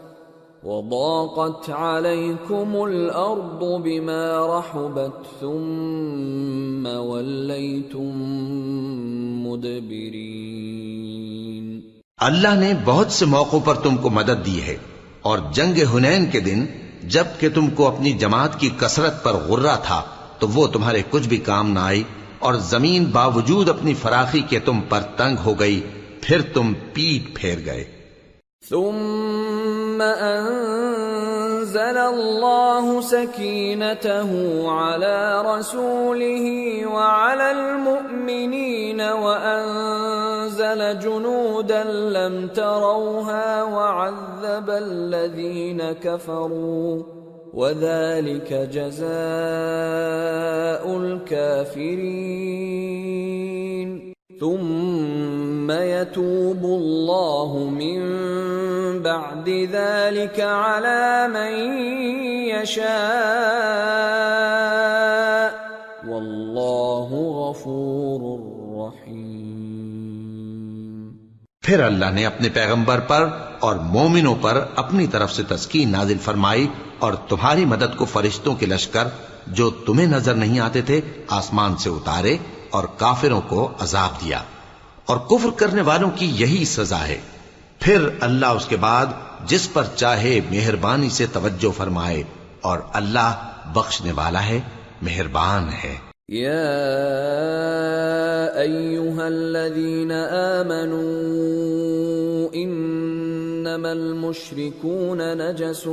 وضاقت عليكم الأرض بما رحبت ثم وليتم مدبرين۔ اللہ نے بہت سے موقعوں پر تم کو مدد دی ہے اور جنگ ہنین کے دن جبکہ تم کو اپنی جماعت کی کثرت پر غرہ تھا، تو وہ تمہارے کچھ بھی کام نہ آئی اور زمین باوجود اپنی فراخی کے تم پر تنگ ہو گئی، پھر تم پیٹ پھیر گئے۔ ثم انزل الله سكينته على رسوله وعلى المؤمنين وانزل جنودا لم تروها وعذب الذين كفروا وذلك جزاء الكافرين ثم يتوب الله من بعد ذلك على من يشاء. والله غفور پھر اللہ نے اپنے پیغمبر پر اور مومنوں پر اپنی طرف سے تسکین نازل فرمائی اور تمہاری مدد کو فرشتوں کے لشکر جو تمہیں نظر نہیں آتے تھے آسمان سے اتارے اور کافروں کو عذاب دیا۔ اور کفر کرنے والوں کی یہی سزا ہے۔ پھر اللہ اس کے بعد جس پر چاہے مہربانی سے توجہ فرمائے اور اللہ بخشنے والا ہے، مہربان ہے۔ يا ايها الذين امنوا انما المشركون نجس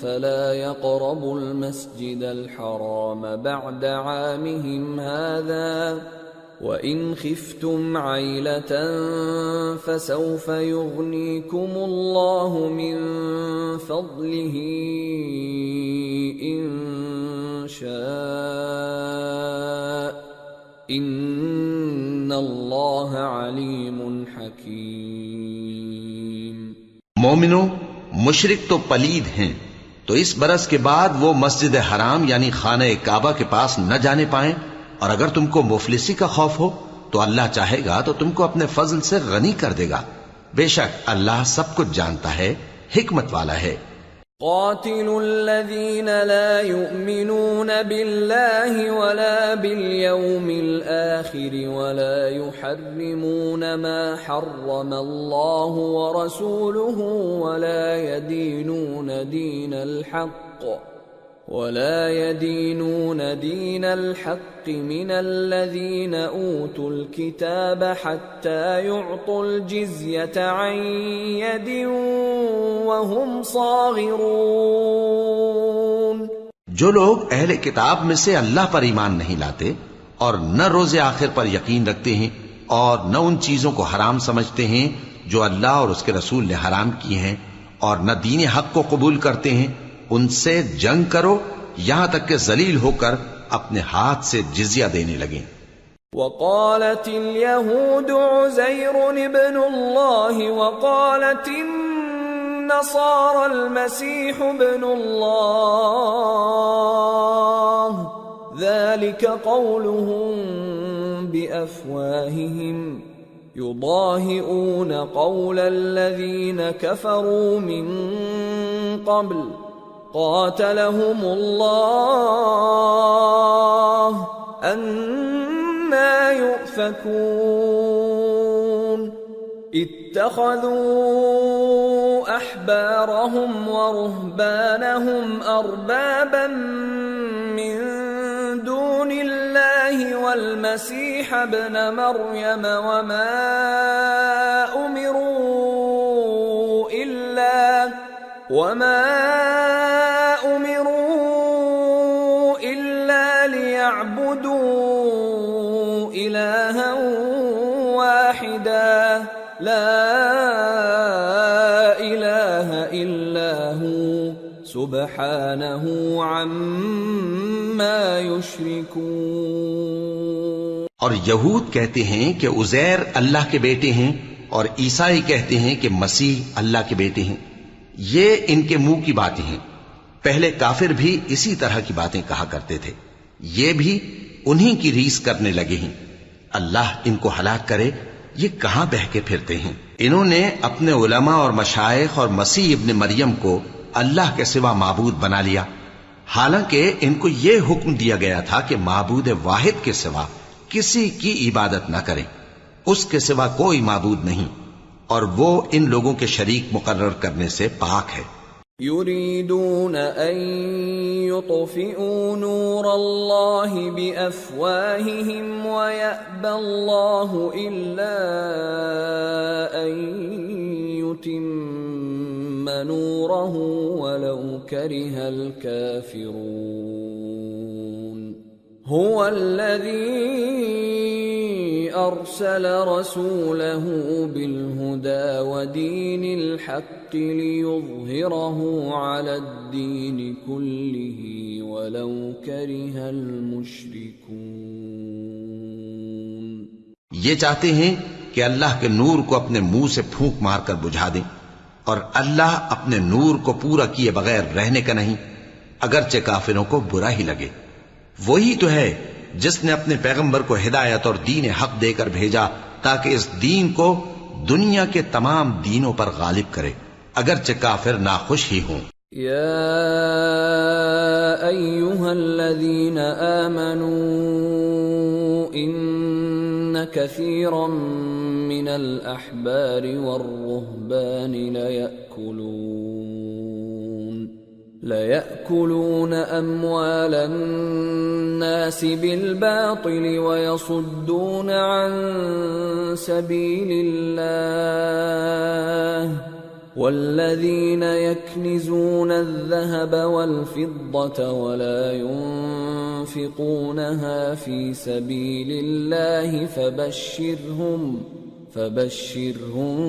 فلا يقربوا المسجد الحرام بعد عامهم هذا وان خفتم عيله فسوف يغنيكم الله من فضله ان شاء ان الله عليم حكيم مومنو مشرق تو پلید ہیں۔ تو اس برس کے بعد وہ مسجد حرام یعنی خانہ کعبہ کے پاس نہ جانے پائیں۔ اور اگر تم کو مفلسی کا خوف ہو تو اللہ چاہے گا تو تم کو اپنے فضل سے غنی کر دے گا۔ بے شک اللہ سب کچھ جانتا ہے، حکمت والا ہے۔ قاتلوا الذين لا يؤمنون بالله ولا باليوم الآخر ولا يحرمون ما حرم الله ورسوله ولا يدينون دين الحق۔ ولا يدينون دين الحق من الذين اوتوا الكتاب حتى يعطوا الجزيه عن يد وهم صاغرون. جو لوگ اہل کتاب میں سے اللہ پر ایمان نہیں لاتے اور نہ روز آخر پر یقین رکھتے ہیں اور نہ ان چیزوں کو حرام سمجھتے ہیں جو اللہ اور اس کے رسول نے حرام کی ہیں اور نہ دین حق کو قبول کرتے ہیں ان سے جنگ کرو، یہاں تک کہ ذلیل ہو کر اپنے ہاتھ سے جزیہ دینے لگیں۔ وقالت اليهود عزير ابن الله وقالت النصارى المسيح ابن الله، ذلك قولهم بأفواههم، يضاهئون قول الذين كفروا من قبل. قاتلهم الله أنا يؤفكون. اتخذوا أحبارهم ورهبانهم أربابا من دون الله والمسيح ابن مريم وما أمروا إلا وما سبحانه عما يشركون۔ اور یہود کہتے ہیں کہ عزیر اللہ کے بیٹے ہیں اور عیسائی کہتے ہیں کہ مسیح اللہ کے بیٹے ہیں۔ یہ ان کے منہ کی باتیں ہیں۔ پہلے کافر بھی اسی طرح کی باتیں کہا کرتے تھے۔ یہ بھی انہی کی ریس کرنے لگے ہیں۔ اللہ ان کو ہلاک کرے، یہ کہاں بہ کے پھرتے ہیں؟ انہوں نے اپنے علماء اور مشائق اور مسیح ابن مریم کو اللہ کے سوا معبود بنا لیا۔ حالانکہ ان کو یہ حکم دیا گیا تھا کہ معبود واحد کے سوا کسی کی عبادت نہ کریں۔ اس کے سوا کوئی معبود نہیں۔ اور وہ ان لوگوں کے شریک مقرر کرنے سے پاک ہے۔ يريدون أن يطفئوا نور الله بأفواههم ويأبى الله إلا أن يتم نوره ولو كره الكافرون. هو الذي أرسل رسوله بالهدى ودين الحق ليظهره على الدين كله ولو كره المشركون. یہ چاہتے ہیں کہ اللہ کے نور کو اپنے منہ سے پھونک مار کر بجھا دیں۔ اور اللہ اپنے نور کو پورا کیے بغیر رہنے کا نہیں، اگرچہ کافروں کو برا ہی لگے۔ وہی تو ہے جس نے اپنے پیغمبر کو ہدایت اور دین حق دے کر بھیجا تاکہ اس دین کو دنیا کے تمام دینوں پر غالب کرے، اگرچہ کافر ناخوش ہی ہوں۔ يا ايها الذين امنوا ان كثيرا من الاحبار والرهبان ليأكلون ليأكلون اموال الناس بالباطل ويصدون عن سبيل الله والذين يكنزون الذهب والفضة ولا ينفقونها في سبيل الله فبشرهم فبشرهم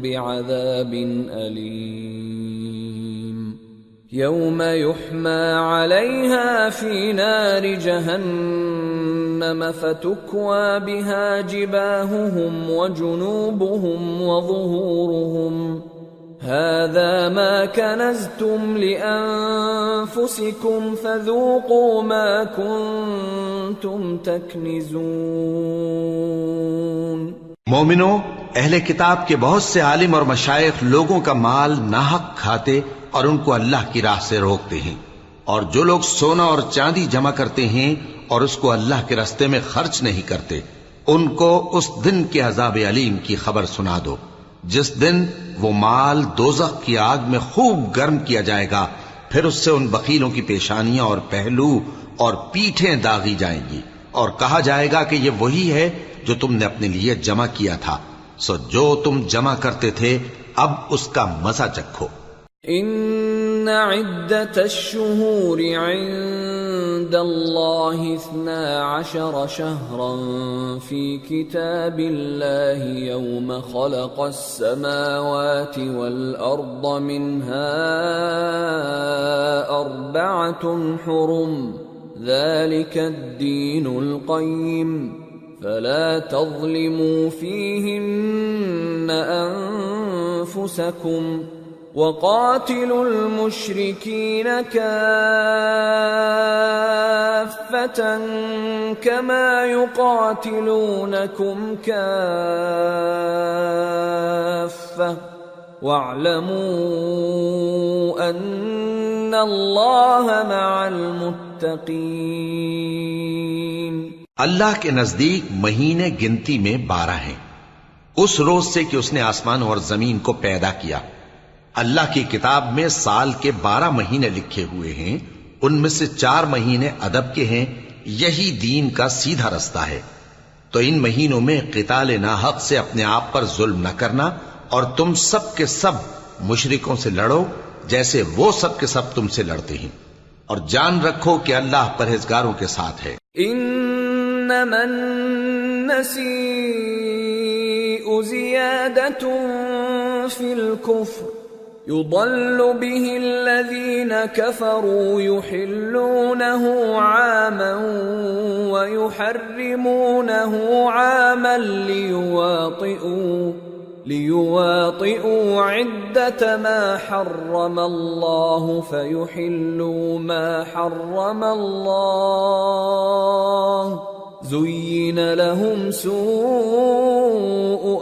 بعذاب أليم يوم يحمى عليها في نار جهنم فتكوى بها جباههم وجنوبهم وظهورهم. هذا ما كنزتم لأنفسكم فذوقوا ما كنتم تكنزون. مومنوں اہل کتاب کے بہت سے عالم اور مشائق لوگوں کا مال ناحق کھاتے اور ان کو اللہ کی راہ سے روکتے ہیں اور جو لوگ سونا اور چاندی جمع کرتے ہیں اور اس کو اللہ کے رستے میں خرچ نہیں کرتے، ان کو اس دن کے عذاب علیم کی خبر سنا دو۔ جس دن وہ مال دوزخ کی آگ میں خوب گرم کیا جائے گا، پھر اس سے ان بخیلوں کی پیشانیاں اور پہلو اور پیٹھیں داغی جائیں گی۔ اور کہا جائے گا کہ یہ وہی ہے جو تم نے اپنے لیے جمع کیا تھا۔ سو جو تم جمع کرتے تھے، اب اس کا مزہ چکھو۔ ان عدت الشهور عند عند الله اثنا عشر شهرا في كتاب الله يوم خلق السماوات والأرض منها أربعة حرم ذلك الدين القيم فلا تظلموا فيهن أنفسكم وقاتلوا المشركين كافة كما يقاتلونكم كافة. واعلموا أن الله مع المتقين. اللہ کے نزدیک مہینے گنتی میں بارہ ہیں۔ اس روز سے کہ اس نے آسمان اور زمین کو پیدا کیا۔ اللہ کی کتاب میں سال کے بارہ مہینے لکھے ہوئے ہیں، ان میں سے چار مہینے ادب کے ہیں، یہی دین کا سیدھا رستہ ہے۔ تو ان مہینوں میں قتال ناحق سے اپنے آپ پر ظلم نہ کرنا اور تم سب کے سب مشرکوں سے لڑو جیسے وہ سب کے سب تم سے لڑتے ہیں۔ اور جان رکھو کہ اللہ پرہیزگاروں کے ساتھ ہے۔ انما النسيء زيادة في الكفر يضل به الذين كفروا يحلونه عاما ويحرمونه عاما ليواطئوا ليواطئوا عدة ما حرم الله فيحلوا ما حرم الله زين لهم سوء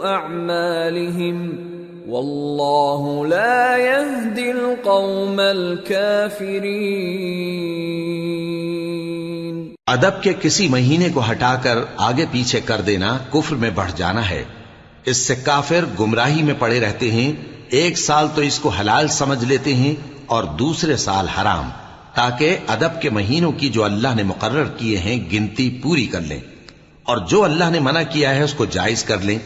أعمالهم واللہ لا يهدي القوم الكافرین ادب کے کسی مہینے کو ہٹا کر آگے پیچھے کر دینا کفر میں بڑھ جانا ہے۔ اس سے کافر گمراہی میں پڑے رہتے ہیں، ایک سال تو اس کو حلال سمجھ لیتے ہیں اور دوسرے سال حرام۔ تاکہ ادب کے مہینوں کی جو اللہ نے مقرر کیے ہیں گنتی پوری کر لیں۔ اور جو اللہ نے منع کیا ہے اس کو جائز کر لیں۔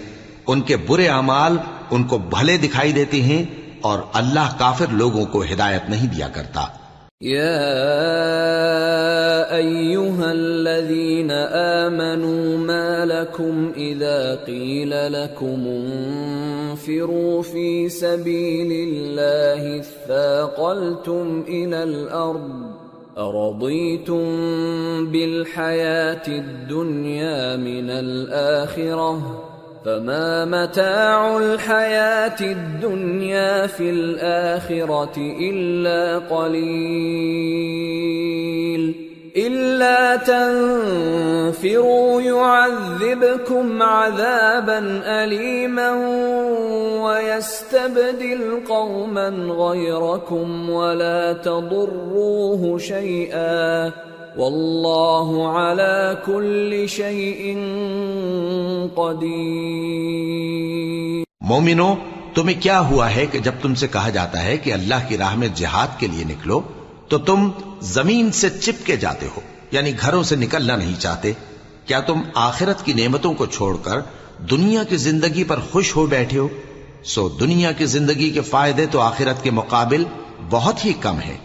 ان کے برے اعمال ان کو بھلے دکھائی دیتے ہیں اور اللہ کافر لوگوں کو ہدایت نہیں دیا کرتا۔ الذين آمنوا ما لكم إذا قيل لكم انفروا في سبيل الله اثاقلتم إلى الأرض أرضيتم بالحياة الدنيا من الآخرة فما متاع الحياة الدنيا في الآخرة إلا قليل إلا تنفروا يعذبكم عذابا أليما ويستبدل قوما غيركم ولا تضروه شيئا واللہ على كل شيء قدیر مومنو، تمہیں کیا ہوا ہے کہ جب تم سے کہا جاتا ہے کہ اللہ کی راہ میں جہاد کے لیے نکلو، تو تم زمین سے چپ کے جاتے ہو یعنی گھروں سے نکلنا نہیں چاہتے۔ کیا تم آخرت کی نعمتوں کو چھوڑ کر دنیا کی زندگی پر خوش ہو بیٹھے ہو؟ سو دنیا کی زندگی کے فائدے تو آخرت کے مقابل بہت ہی کم ہے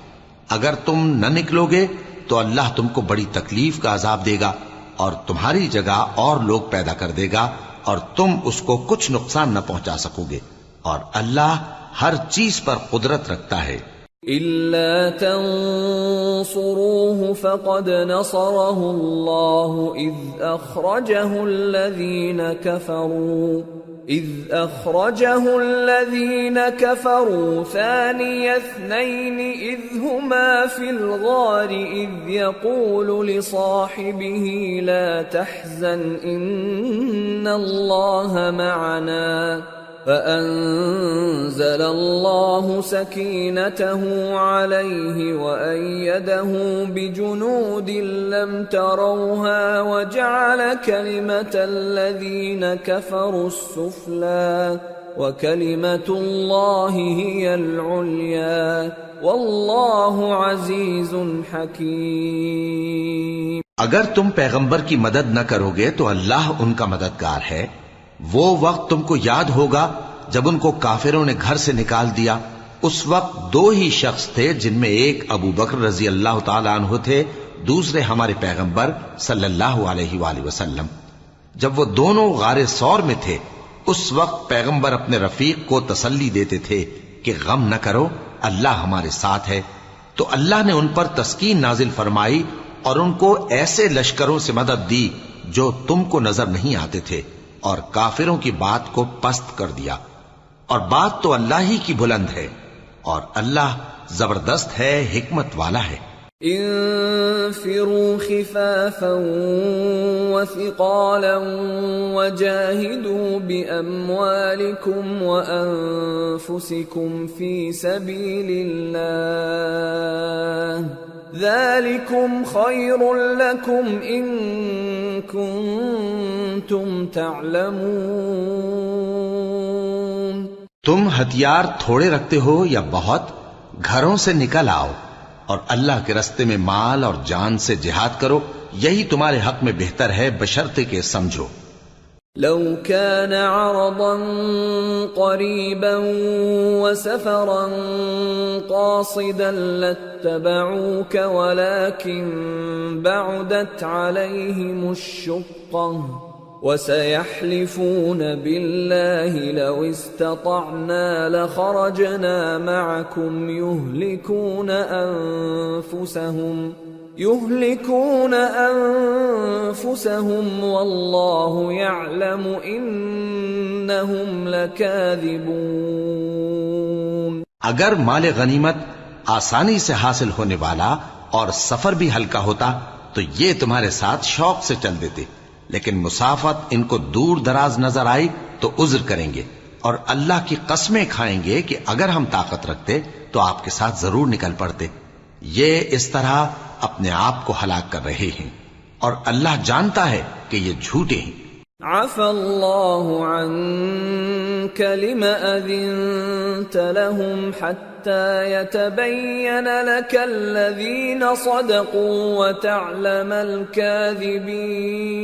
اگر تم نہ نکلو گے تو اللہ تم کو بڑی تکلیف کا عذاب دے گا اور تمہاری جگہ اور لوگ پیدا کر دے گا اور تم اس کو کچھ نقصان نہ پہنچا سکو گے اور اللہ ہر چیز پر قدرت رکھتا ہے۔ إلا تنصروه فقد نصره الله إذ أخرجه الذين كفروا اذ اخرجه الذين كفروا ثاني اثنين اذ هما في الغار اذ يقول لصاحبه لا تحزن ان الله معنا فأنزل الله سكينته عليه وأيده بجنود لم تروها وجعل كلمة الذين كفروا السفلى وكلمة الله هي العليا والله عزيز حكيم اگر تم پیغمبر کی مدد نہ کرو گے تو اللہ ان کا مددگار ہے۔ وہ وقت تم کو یاد ہوگا جب ان کو کافروں نے گھر سے نکال دیا۔ اس وقت دو ہی شخص تھے جن میں ایک ابو بکر رضی اللہ تعالی عنہ تھے، دوسرے ہمارے پیغمبر صلی اللہ علیہ وآلہ وسلم۔ جب وہ دونوں غار سور میں تھے، اس وقت پیغمبر اپنے رفیق کو تسلی دیتے تھے کہ غم نہ کرو، اللہ ہمارے ساتھ ہے۔ تو اللہ نے ان پر تسکین نازل فرمائی اور ان کو ایسے لشکروں سے مدد دی جو تم کو نظر نہیں آتے تھے۔ اور کافروں کی بات کو پست کر دیا۔ اور بات تو اللہ ہی کی بلند ہے، اور اللہ زبردست ہے، حکمت والا ہے۔ انفروا خفافا وثقالا وجاهدوا باموالكم وانفسكم في سبيل الله۔ ذلكم خير لكم ان كنتم تعلمون تم ہتھیار تھوڑے رکھتے ہو یا بہت، گھروں سے نکل آؤ اور اللہ کے رستے میں مال اور جان سے جہاد کرو، یہی تمہارے حق میں بہتر ہے بشرتے کے سمجھو۔ لو كان عرضا قريبا وسفرا قاصدا لاتبعوك، ولكن بعدت عليهم الشقه وسيحلفون بالله لو استطعنا لخرجنا معكم يهلكون انفسهم يهلكون انفسهم والله يعلم انهم لكاذبون. اگر مال غنیمت آسانی سے حاصل ہونے والا اور سفر بھی ہلکا ہوتا تو یہ تمہارے ساتھ شوق سے چل دیتے، لیکن مسافت ان کو دور دراز نظر آئی تو عذر کریں گے اور اللہ کی قسمیں کھائیں گے کہ اگر ہم طاقت رکھتے تو آپ کے ساتھ ضرور نکل پڑتے۔ یہ اس طرح اپنے آپ کو ہلاک کر رہے ہیں اور اللہ جانتا ہے کہ یہ جھوٹے ہیں۔ عفا اللہ عنك لما اذنت لهم حتى يتبين لك الذين صدقوا وتعلم الكاذبين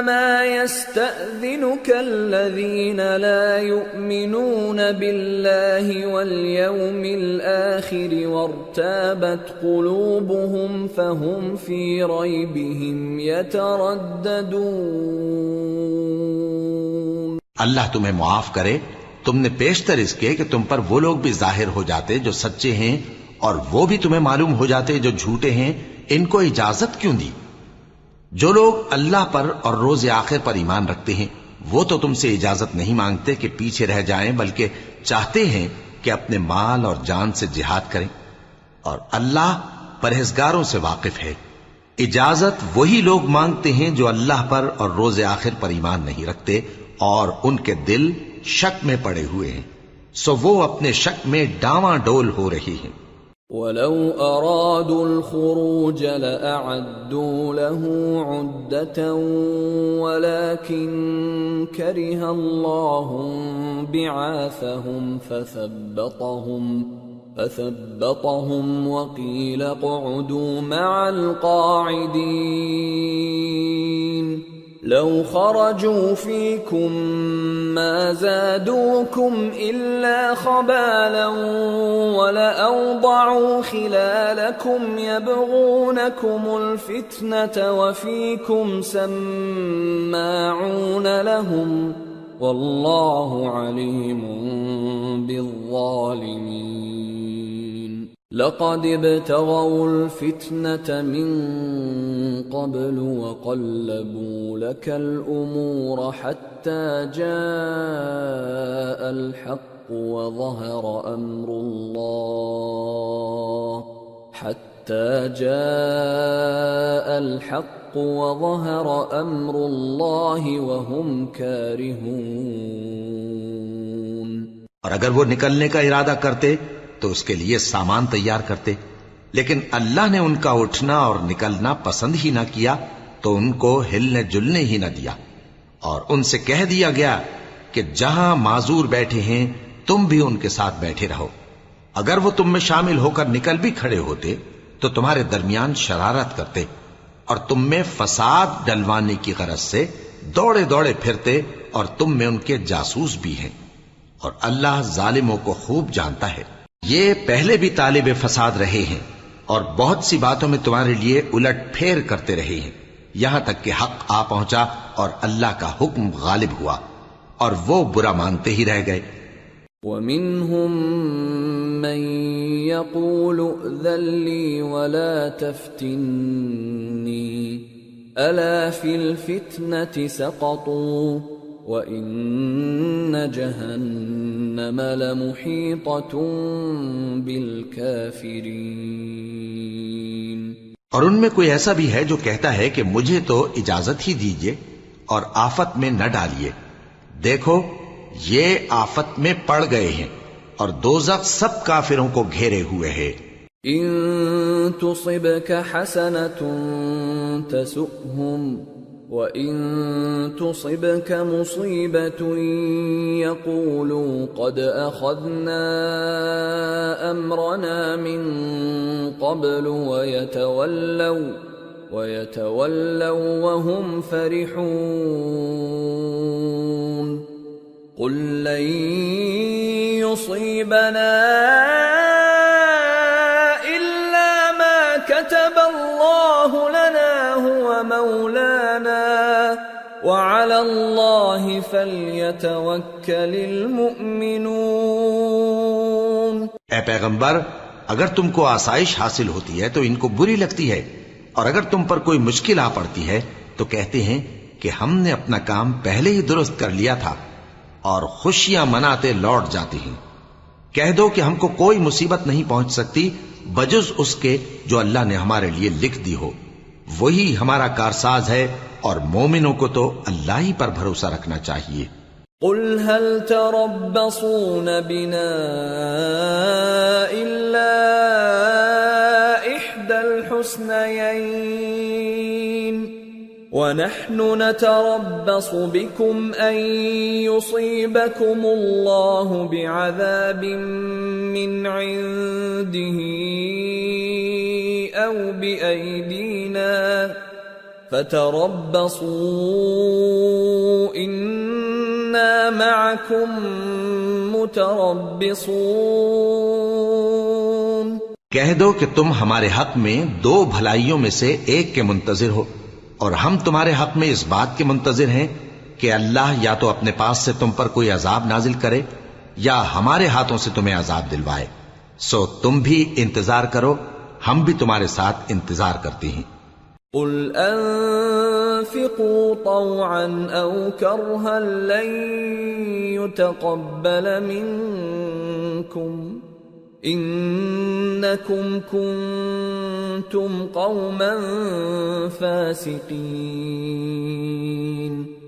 انما يستأذنك الذين لا يؤمنون بالله واليوم الآخر وارتابت قلوبهم فهم في ريبهم يترددون. اللہ تمہیں معاف کرے، تم نے پیشتر اس کے کہ تم پر وہ لوگ بھی ظاہر ہو جاتے جو سچے ہیں اور وہ بھی تمہیں معلوم ہو جاتے جو جھوٹے ہیں، ان کو اجازت کیوں دی؟ جو لوگ اللہ پر اور روز آخر پر ایمان رکھتے ہیں، وہ تو تم سے اجازت نہیں مانگتے کہ پیچھے رہ جائیں، بلکہ چاہتے ہیں کہ اپنے مال اور جان سے جہاد کریں۔ اور اللہ پرہزگاروں سے واقف ہے۔ اجازت وہی لوگ مانگتے ہیں جو اللہ پر اور روز آخر پر ایمان نہیں رکھتے اور ان کے دل شک میں پڑے ہوئے ہیں۔ سو وہ اپنے شک میں ڈاواں ڈول ہو رہی ہیں۔ ولو أرادوا الخروج لأعدوا له عدة ولكن كره الله بعاثهم فثبطهم فثبطهم وقيل اقعدوا مع القاعدين لو خرجوا فيكم ما زادوكم إلا خبالا ولأوضعوا خلالكم يبغونكم الفتنة وفيكم سماعون لهم والله عليم بالظالمين. لقد ابتغوا الفتنة من قبل وقلبوا لك الأمور حتى جاء الحق وظهر أمر الله حتى جاء الحق وظهر أمر الله وهم كارهون اور اگر وہ نکلنے کا ارادہ کرتے تو اس کے لیے سامان تیار کرتے لیکن اللہ نے ان کا اٹھنا اور نکلنا پسند ہی نہ کیا تو ان کو ہلنے جلنے ہی نہ دیا اور ان سے کہہ دیا گیا کہ جہاں معذور بیٹھے ہیں تم بھی ان کے ساتھ بیٹھے رہو۔ اگر وہ تم میں شامل ہو کر نکل بھی کھڑے ہوتے تو تمہارے درمیان شرارت کرتے اور تم میں فساد ڈلوانے کی غرض سے دوڑے دوڑے پھرتے اور تم میں ان کے جاسوس بھی ہیں۔ اور اللہ ظالموں کو خوب جانتا ہے۔ یہ پہلے بھی طالب فساد رہے ہیں۔ اور بہت سی باتوں میں تمہارے لیے الٹ پھیر کرتے رہے ہیں۔ یہاں تک کہ حق آ پہنچا اور اللہ کا حکم غالب ہوا اور وہ برا مانتے ہی رہ گئے۔ ومنهم من يقول ائذن لي ولا تفتني، ألا في الفتنة سقطوا؟ وإن جهنم لمحيطة بالكافرين اور ان میں کوئی ایسا بھی ہے جو کہتا ہے کہ مجھے تو اجازت ہی دیجیے اور آفت میں نہ ڈالیے۔ دیکھو یہ آفت میں پڑ گئے ہیں اور دوزخ سب کافروں کو گھیرے ہوئے ہے۔ ان تصبك حسنة تسؤهم وان تصبك مصيبة يقولوا قد اخذنا امرنا من قبل ويتولوا ويتولوا وهم فرحون قل لن يصيبنا وعلى الله فليتوكل المؤمنون۔ اے پیغمبر، اگر تم کو آسائش حاصل ہوتی ہے تو ان کو بری لگتی ہے، اور اگر تم پر کوئی مشکل آ پڑتی ہے تو کہتے ہیں کہ ہم نے اپنا کام پہلے ہی درست کر لیا تھا، اور خوشیاں مناتے لوٹ جاتے ہیں۔ کہہ دو کہ ہم کو کوئی مصیبت نہیں پہنچ سکتی، بجز اس کے جو اللہ نے ہمارے لیے لکھ دی ہو۔ وہی ہمارا کارساز ہے اور مومنوں کو تو اللہ ہی پر بھروسہ رکھنا چاہیے۔ قل هل تربصون بنا إلا إحدى الحسنيين؟ ونحن نتربص بكم أن يصيبكم الله بعذاب من عنده. أو بأيدينا فتربصوا إنا معكم متربصون کہہ دو کہ تم ہمارے حق میں دو بھلائیوں میں سے ایک کے منتظر ہو اور ہم تمہارے حق میں اس بات کے منتظر ہیں کہ اللہ یا تو اپنے پاس سے تم پر کوئی عذاب نازل کرے یا ہمارے ہاتھوں سے تمہیں عذاب دلوائے۔ سو تم بھی انتظار کرو ہم بھی تمہارے ساتھ انتظار کرتے ہیں۔ قل انفقوا طوعا او كرها لن يتقبل منكم انکم کنتم قوما فاسقین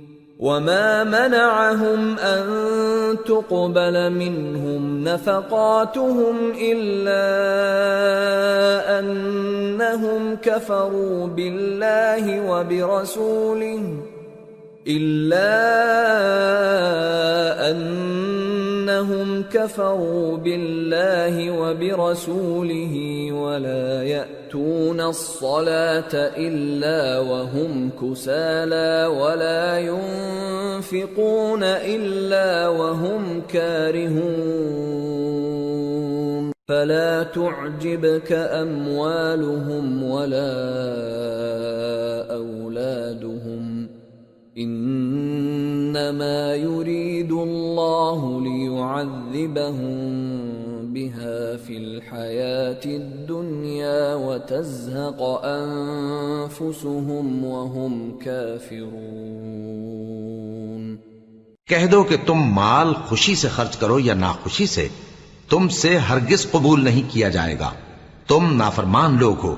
وما منعهم أن تقبل منهم نفقاتهم إلا أنهم كفروا بالله وبرسوله الا انهم كفروا بالله وبرسوله ولا ياتون الصلاه الا وهم كسالى ولا ينفقون الا وهم كارهون فلا تعجبك اموالهم ولا اولادهم انما يريد الله ليعذبهم بها في الحياه الدنيا وتزهق انفسهم وهم كافرون. کہہ دو کہ تم مال خوشی سے خرچ کرو یا ناخوشی سے، تم سے ہرگز قبول نہیں کیا جائے گا۔ تم نافرمان لوگ ہو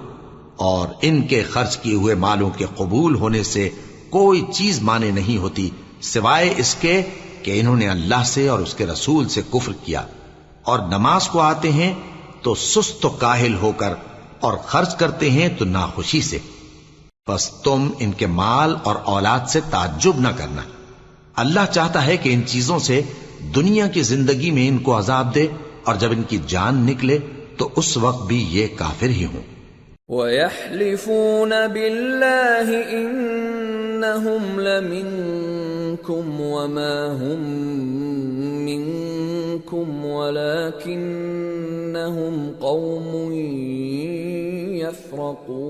اور ان کے خرچ کیے ہوئے مالوں کے قبول ہونے سے کوئی چیز مانے نہیں ہوتی، سوائے اس کے کہ انہوں نے اللہ سے اور اس کے رسول سے کفر کیا۔ اور نماز کو آتے ہیں تو سست و کاہل ہو کر اور خرچ کرتے ہیں تو ناخوشی سے۔ بس تم ان کے مال اور اولاد سے تعجب نہ کرنا۔ اللہ چاہتا ہے کہ ان چیزوں سے دنیا کی زندگی میں ان کو عذاب دے اور جب ان کی جان نکلے تو اس وقت بھی یہ کافر ہی ہوں۔ وَيَحْلِفُونَ بِاللَّهِ إِنَّهُمْ لَمِنكُمْ وَمَا هُمْ مِنكُمْ وَلَكِنَّهُمْ قَوْمٌ يَفْرَقُونَ.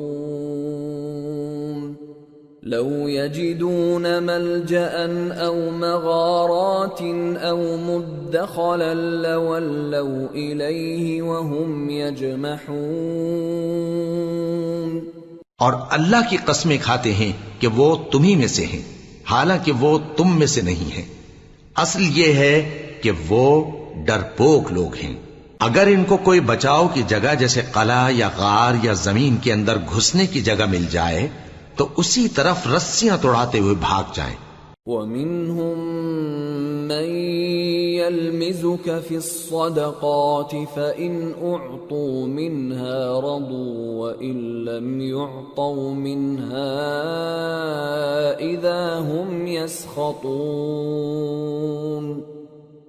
لو يجدون ملجأ أو مغارات أو مدخلا لولوا إليه وهم يجمحون. اور اللہ کی قسمیں کھاتے ہیں کہ وہ تمہیں میں سے ہیں، حالانکہ وہ تم میں سے نہیں ہیں۔ اصل یہ ہے کہ وہ ڈرپوک لوگ ہیں۔ اگر ان کو کوئی بچاؤ کی جگہ جیسے قلعہ یا غار یا زمین کے اندر گھسنے کی جگہ مل جائے، تو اسی طرف رسیاں توڑاتے ہوئے بھاگ جائیں۔ ومنهم من يلمزك في الصدقات فإن أعطوا منها رضوا وإن لم يعطوا منها إذا هم يسخطون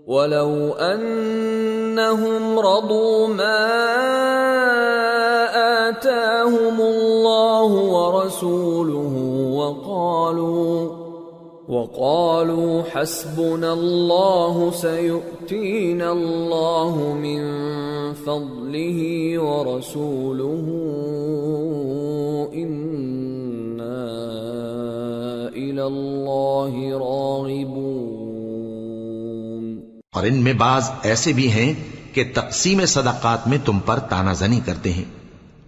ولو أنهم رضوا ما آتاهم الله ورسوله وقالوا وقالوا حسبنا الله سيؤتينا الله من فضله ورسوله إنا إلى الله راغبون اور ان میں بعض ایسے بھی ہیں کہ تقسیم صدقات میں تم پر تانا زنی کرتے ہیں۔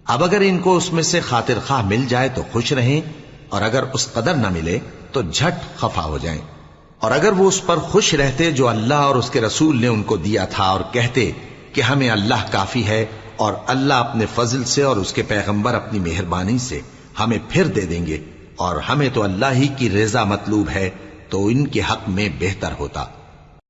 اب اگر ان کو اس میں سے خاطر خواہ مل جائے تو خوش رہیں۔ اور اگر اس قدر نہ ملے تو جھٹ خفا ہو جائیں۔ اور اگر وہ اس پر خوش رہتے جو اللہ اور اس کے رسول نے ان کو دیا تھا اور کہتے کہ ہمیں اللہ کافی ہے اور اللہ اپنے فضل سے اور اس کے پیغمبر اپنی مہربانی سے ہمیں پھر دے دیں گے اور ہمیں تو اللہ ہی کی رضا مطلوب ہے تو ان کے حق میں بہتر ہوتا۔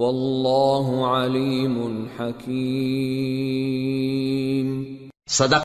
واللہ علیم حکیم۔ صدق